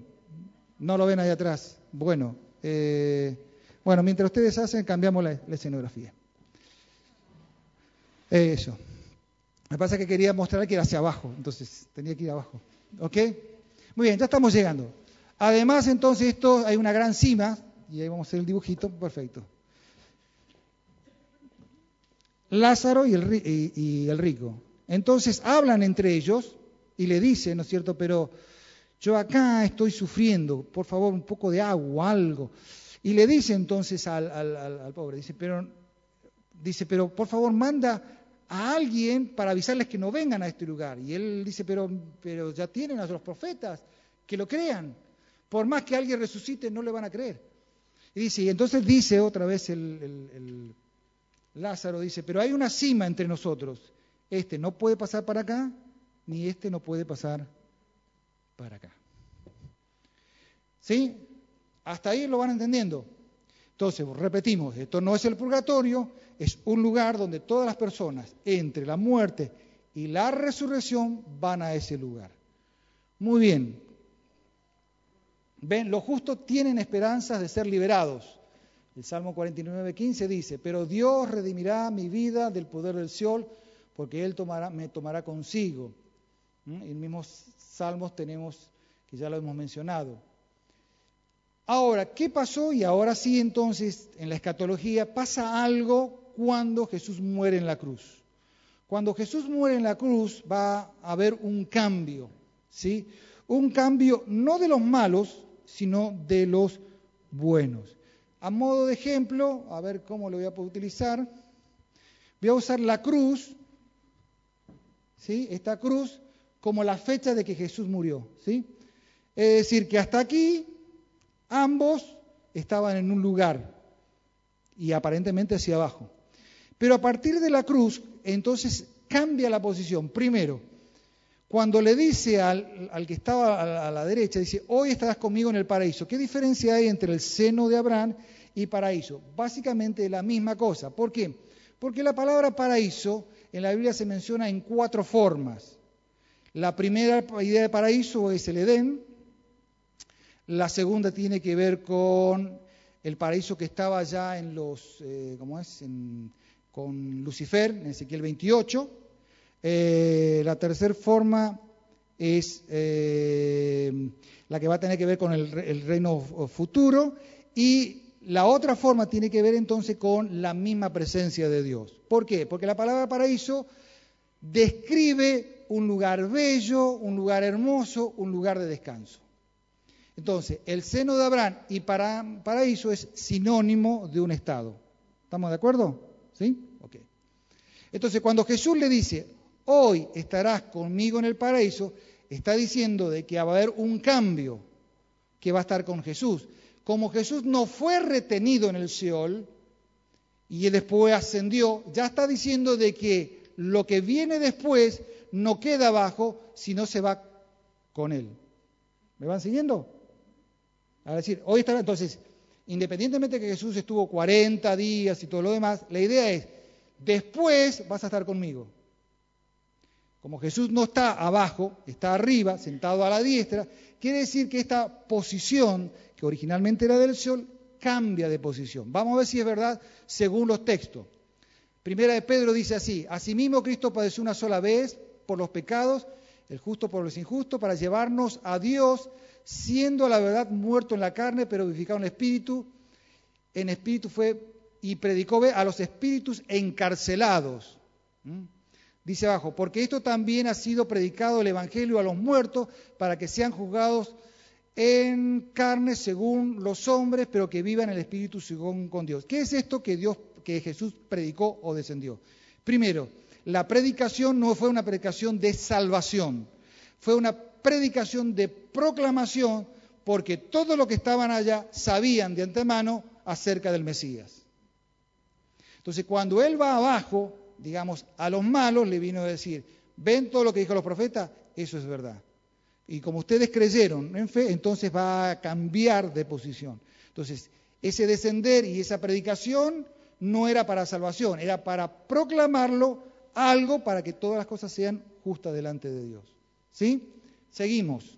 No lo ven ahí atrás. Bueno, eh, bueno, mientras ustedes hacen, cambiamos la escenografía. Eso. Lo que pasa es que quería mostrar que era hacia abajo, entonces tenía que ir abajo. ¿Ok? Muy bien, ya estamos llegando. Además, entonces, esto hay una gran cima, y ahí vamos a hacer el dibujito, perfecto. Lázaro y el, y el rico. Entonces hablan entre ellos y le dicen, ¿no es cierto? Pero yo acá estoy sufriendo, por favor, un poco de agua, algo. Y le dice entonces al, pobre, dice, pero dice, pero por favor manda a alguien para avisarles que no vengan a este lugar. Y él dice, pero, pero ya tienen a los profetas, que lo crean. Por más que alguien resucite, no le van a creer. Y dice, y entonces dice otra vez el, el Lázaro, dice, pero hay una cima entre nosotros. Este no puede pasar para acá, ni este no puede pasar para acá. ¿Sí? Hasta ahí lo van entendiendo. Entonces, repetimos, esto no es el purgatorio, es un lugar donde todas las personas, entre la muerte y la resurrección, van a ese lugar. Muy bien. Ven, los justos tienen esperanzas de ser liberados. El Salmo 49, 15 dice, pero Dios redimirá mi vida del poder del sol, porque Él me tomará consigo. En mismos salmos tenemos, que ya lo hemos mencionado, Ahora, ¿qué pasó? Y ahora sí, entonces, en la escatología pasa algo cuando Jesús muere en la cruz. Cuando Jesús muere en la cruz va a haber un cambio, ¿sí? Un cambio no de los malos, sino de los buenos. A modo de ejemplo, a ver cómo lo voy a poder utilizar, voy a usar la cruz, ¿sí? Esta cruz como la fecha de que Jesús murió, ¿sí? Es decir, que hasta aquí Ambos estaban en un lugar y aparentemente hacia abajo. Pero a partir de la cruz, entonces cambia la posición. Primero, cuando le dice al, que estaba a la, derecha, dice, hoy estarás conmigo en el paraíso. ¿Qué diferencia hay entre el seno de Abraham y paraíso? Básicamente la misma cosa. ¿Por qué? Porque la palabra paraíso en la Biblia se menciona en cuatro formas. La primera idea de paraíso es el Edén. La segunda tiene que ver con el paraíso que estaba ya en los, eh, ¿cómo es? con Lucifer, en Ezequiel 28. Eh, la tercera forma es eh, la que va a tener que ver con el, el, reino futuro y la otra forma tiene que ver entonces con la misma presencia de Dios. ¿Por qué? Porque la palabra paraíso describe un lugar bello, un lugar hermoso, un lugar de descanso. Entonces, el seno de Abraham y para, paraíso es sinónimo de un estado. ¿Estamos de acuerdo? ¿Sí? Ok. Entonces, cuando Jesús le dice, hoy estarás conmigo en el paraíso, está diciendo de que va a haber un cambio que va a estar con Jesús. Como Jesús no fue retenido en el Seol y después ascendió, ya está diciendo de que lo que viene después no queda abajo, sino se va con él. ¿Me van siguiendo? A decir, hoy está, entonces, independientemente de que Jesús estuvo 40 días y todo lo demás, la idea es, después vas a estar conmigo. Como Jesús no está abajo, está arriba, sentado a la diestra, quiere decir que esta posición, que originalmente era del sol, cambia de posición. Vamos a ver si es verdad según los textos. Primera de Pedro dice así, asimismo Cristo padeció una sola vez por los pecados, el justo por los injustos, para llevarnos a Dios, siendo a la verdad muerto en la carne, pero vivificado en espíritu. En espíritu fue y predicó a los espíritus encarcelados. ¿Mm? Dice abajo, porque esto también ha sido predicado el Evangelio a los muertos para que sean juzgados en carne según los hombres, pero que vivan el espíritu según con Dios. ¿Qué es esto que Dios, que Jesús predicó o descendió? Primero, la predicación no fue una predicación de salvación, fue una predicación de proclamación porque todos los que estaban allá sabían de antemano acerca del Mesías. Entonces, cuando él va abajo, digamos, a los malos le vino a decir, ven todo lo que dijo los profetas, eso es verdad. Y como ustedes creyeron en fe, entonces va a cambiar de posición. Entonces, ese descender y esa predicación no era para salvación, era para proclamarlo algo para que todas las cosas sean justas delante de Dios. ¿Sí? Seguimos.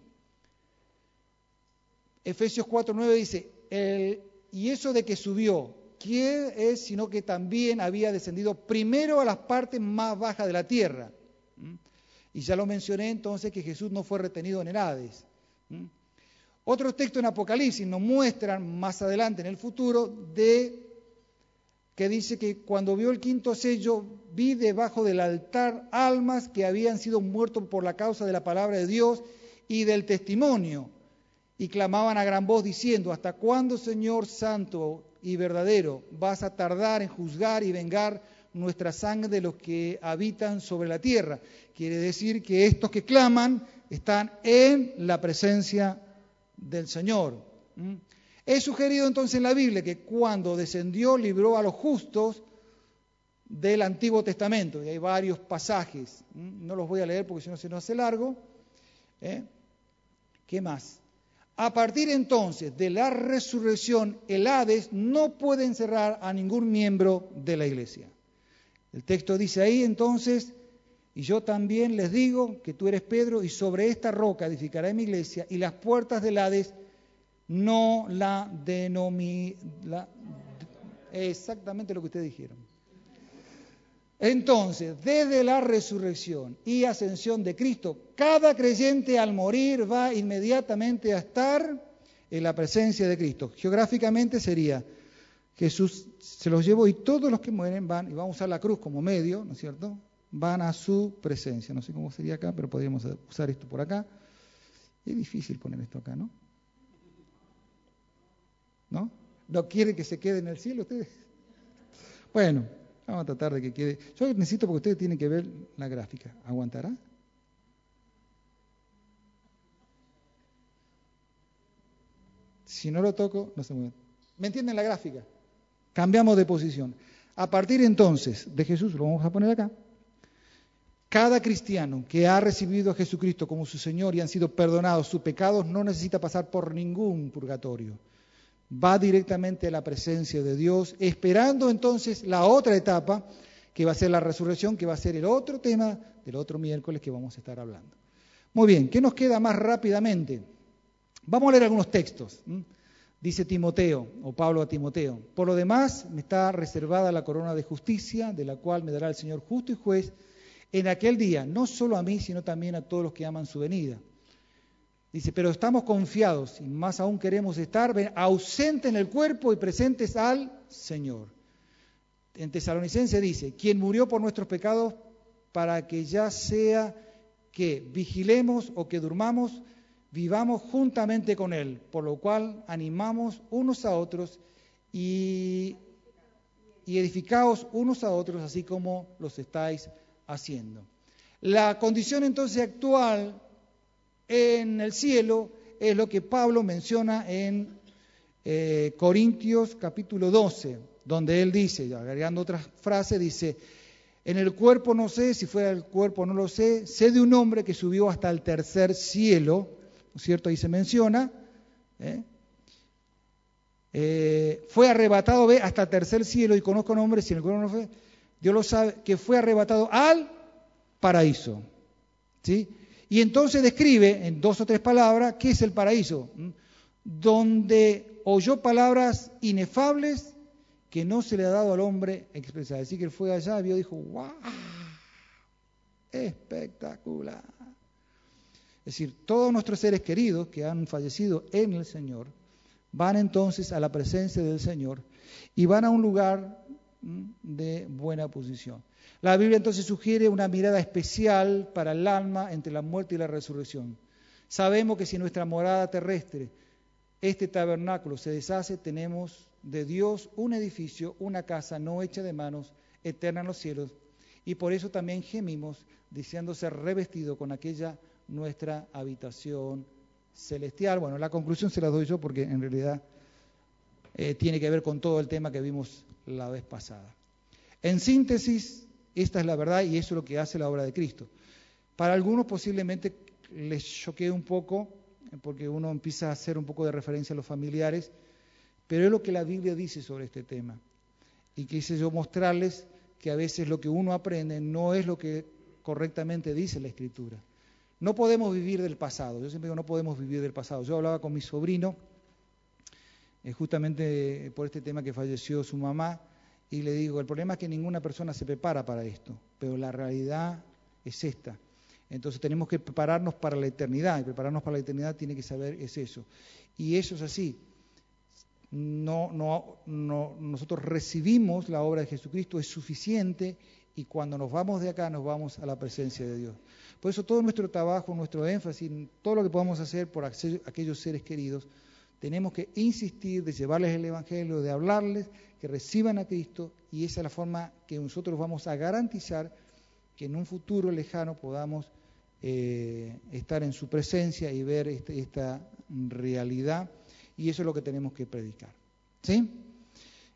Efesios 4:9 dice, y eso de que subió, ¿quién es sino que también había descendido primero a las partes más bajas de la tierra? ¿Mm? Y ya lo mencioné entonces que Jesús no fue retenido en el Hades. ¿Mm? Otros textos en Apocalipsis nos muestran más adelante en el futuro de que dice que cuando vio el quinto sello, vi debajo del altar almas que habían sido muertos por la causa de la palabra de Dios y del testimonio, y clamaban a gran voz diciendo, ¿hasta cuándo, Señor Santo y verdadero, vas a tardar en juzgar y vengar nuestra sangre de los que habitan sobre la tierra? Quiere decir que estos que claman están en la presencia del Señor. He sugerido entonces en la Biblia que cuando descendió libró a los justos del Antiguo Testamento, y hay varios pasajes, no los voy a leer porque si no se nos hace largo. ¿eh? ¿Qué más? A partir entonces de la resurrección, el Hades no puede encerrar a ningún miembro de la iglesia. El texto dice ahí entonces, y yo también les digo que tú eres Pedro y sobre esta roca edificaré mi iglesia y las puertas del Hades no la denomina. Exactamente lo que ustedes dijeron. Entonces, desde la resurrección y ascensión de Cristo, cada creyente al morir va inmediatamente a estar en la presencia de Cristo. Geográficamente sería, Jesús se los llevó y todos los que mueren van, y vamos a usar la cruz como medio, ¿no es cierto? Van a su presencia. No sé cómo sería acá, pero podríamos usar esto por acá. Es difícil poner esto acá, ¿no? ¿No? ¿No quieren que se quede en el cielo ustedes? Bueno, vamos a tratar de que quede. Yo necesito porque ustedes tienen que ver la gráfica. ¿Aguantará? Si no lo toco, no se mueve. ¿Me entienden la gráfica? Cambiamos de posición. A partir entonces de Jesús, lo vamos a poner acá, cada cristiano que ha recibido a Jesucristo como su Señor y han sido perdonados sus pecados no necesita pasar por ningún purgatorio. Va directamente a la presencia de Dios, esperando entonces la otra etapa, que va a ser la resurrección, que va a ser el otro tema del otro miércoles que vamos a estar hablando. Muy bien, ¿qué nos queda más rápidamente? Vamos a leer algunos textos. Dice Timoteo, o Pablo a Timoteo, por lo demás me está reservada la corona de justicia, de la cual me dará el Señor justo y juez en aquel día, no solo a mí, sino también a todos los que aman su venida. Dice, pero estamos confiados y más aún queremos estar ausentes en el cuerpo y presentes al Señor. En Tesalonicense dice, quien murió por nuestros pecados para que ya sea que vigilemos o que durmamos, vivamos juntamente con Él, por lo cual animamos unos a otros y, y edificaos unos a otros, así como los estáis haciendo. La condición entonces actual en el cielo es lo que Pablo menciona en eh, Corintios capítulo 12, donde él dice, agregando otra frase, dice, en el cuerpo no sé, si fuera el cuerpo no lo sé, sé de un hombre que subió hasta el tercer cielo, ¿no es cierto? Ahí se menciona, ¿eh? Eh, fue arrebatado ve, hasta el tercer cielo y conozco nombres, si en el cuerpo no fue, Dios lo sabe, que fue arrebatado al paraíso. ¿sí? Y entonces describe en dos o tres palabras qué es el paraíso, donde oyó palabras inefables que no se le ha dado al hombre expresar. Así que él fue allá, vio dijo, ¡wow! Espectacular. Es decir, todos nuestros seres queridos que han fallecido en el Señor van entonces a la presencia del Señor y van a un lugar de buena posición. La Biblia entonces sugiere una mirada especial para el alma entre la muerte y la resurrección. Sabemos que si nuestra morada terrestre, este tabernáculo se deshace, tenemos de Dios un edificio, una casa no hecha de manos, eterna en los cielos, y por eso también gemimos deseando ser revestido con aquella nuestra habitación celestial. Bueno, la conclusión se la doy yo porque en realidad eh, tiene que ver con todo el tema que vimos la vez pasada. En síntesis, esta es la verdad y eso es lo que hace la obra de Cristo. Para algunos posiblemente les choquee un poco, porque uno empieza a hacer un poco de referencia a los familiares, pero es lo que la Biblia dice sobre este tema. Y quise yo mostrarles que a veces lo que uno aprende no es lo que correctamente dice la Escritura. No podemos vivir del pasado. Yo siempre digo, no podemos vivir del pasado. Yo hablaba con mi sobrino eh, justamente por este tema que falleció su mamá, y le digo, el problema es que ninguna persona se prepara para esto, pero la realidad es esta. Entonces tenemos que prepararnos para la eternidad, y prepararnos para la eternidad tiene que saber es eso. Y eso es así. No, no, no, nosotros recibimos la obra de Jesucristo, es suficiente, y cuando nos vamos de acá nos vamos a la presencia de Dios. Por eso todo nuestro trabajo, nuestro énfasis, todo lo que podamos hacer por aquellos seres queridos, tenemos que insistir de llevarles el Evangelio, de hablarles, que reciban a Cristo y esa es la forma que nosotros vamos a garantizar que en un futuro lejano podamos eh, estar en su presencia y ver este, esta realidad y eso es lo que tenemos que predicar. ¿sí?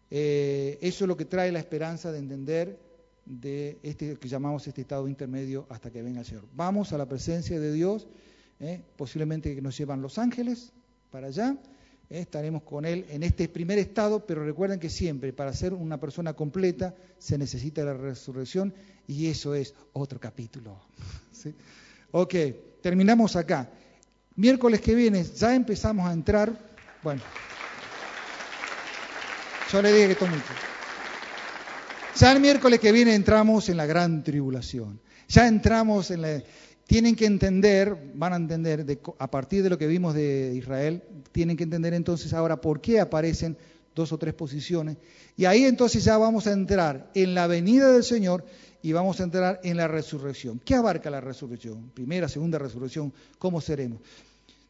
Eh, eso es lo que trae la esperanza de entender de este que llamamos este estado intermedio hasta que venga el Señor. Vamos a la presencia de Dios, ¿eh? posiblemente que nos llevan los ángeles para allá. Estaremos con Él en este primer estado, pero recuerden que siempre para ser una persona completa se necesita la resurrección y eso es otro capítulo. Ok, terminamos acá. Miércoles que viene ya empezamos a entrar, bueno, yo le dije que esto mucho. Ya el miércoles que viene entramos en la gran tribulación. Ya entramos en la tienen que entender, van a entender, a partir de lo que vimos de Israel, tienen que entender entonces ahora por qué aparecen dos o tres posiciones. Y ahí entonces ya vamos a entrar en la venida del Señor y vamos a entrar en la resurrección. ¿Qué abarca la resurrección? Primera, segunda resurrección, ¿cómo seremos?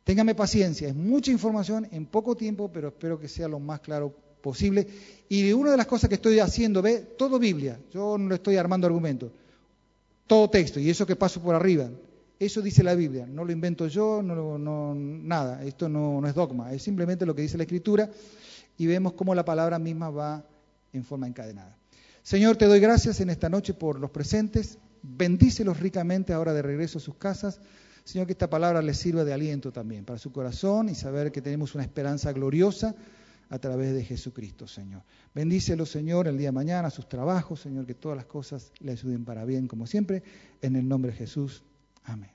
Téngame paciencia, es mucha información en poco tiempo, pero espero que sea lo más claro posible. Y una de las cosas que estoy haciendo, ve, todo Biblia, yo no estoy armando argumentos todo texto, y eso que paso por arriba. Eso dice la Biblia, no lo invento yo, no, no nada, esto no, no, es dogma, es simplemente lo que dice la Escritura y vemos cómo la palabra misma va en forma encadenada. Señor, te doy gracias en esta noche por los presentes. Bendícelos ricamente ahora de regreso a sus casas. Señor, que esta palabra les sirva de aliento también para su corazón y saber que tenemos una esperanza gloriosa a través de Jesucristo, Señor. Bendícelos, Señor, el día de mañana, sus trabajos, Señor, que todas las cosas le ayuden para bien, como siempre, en el nombre de Jesús. Amén.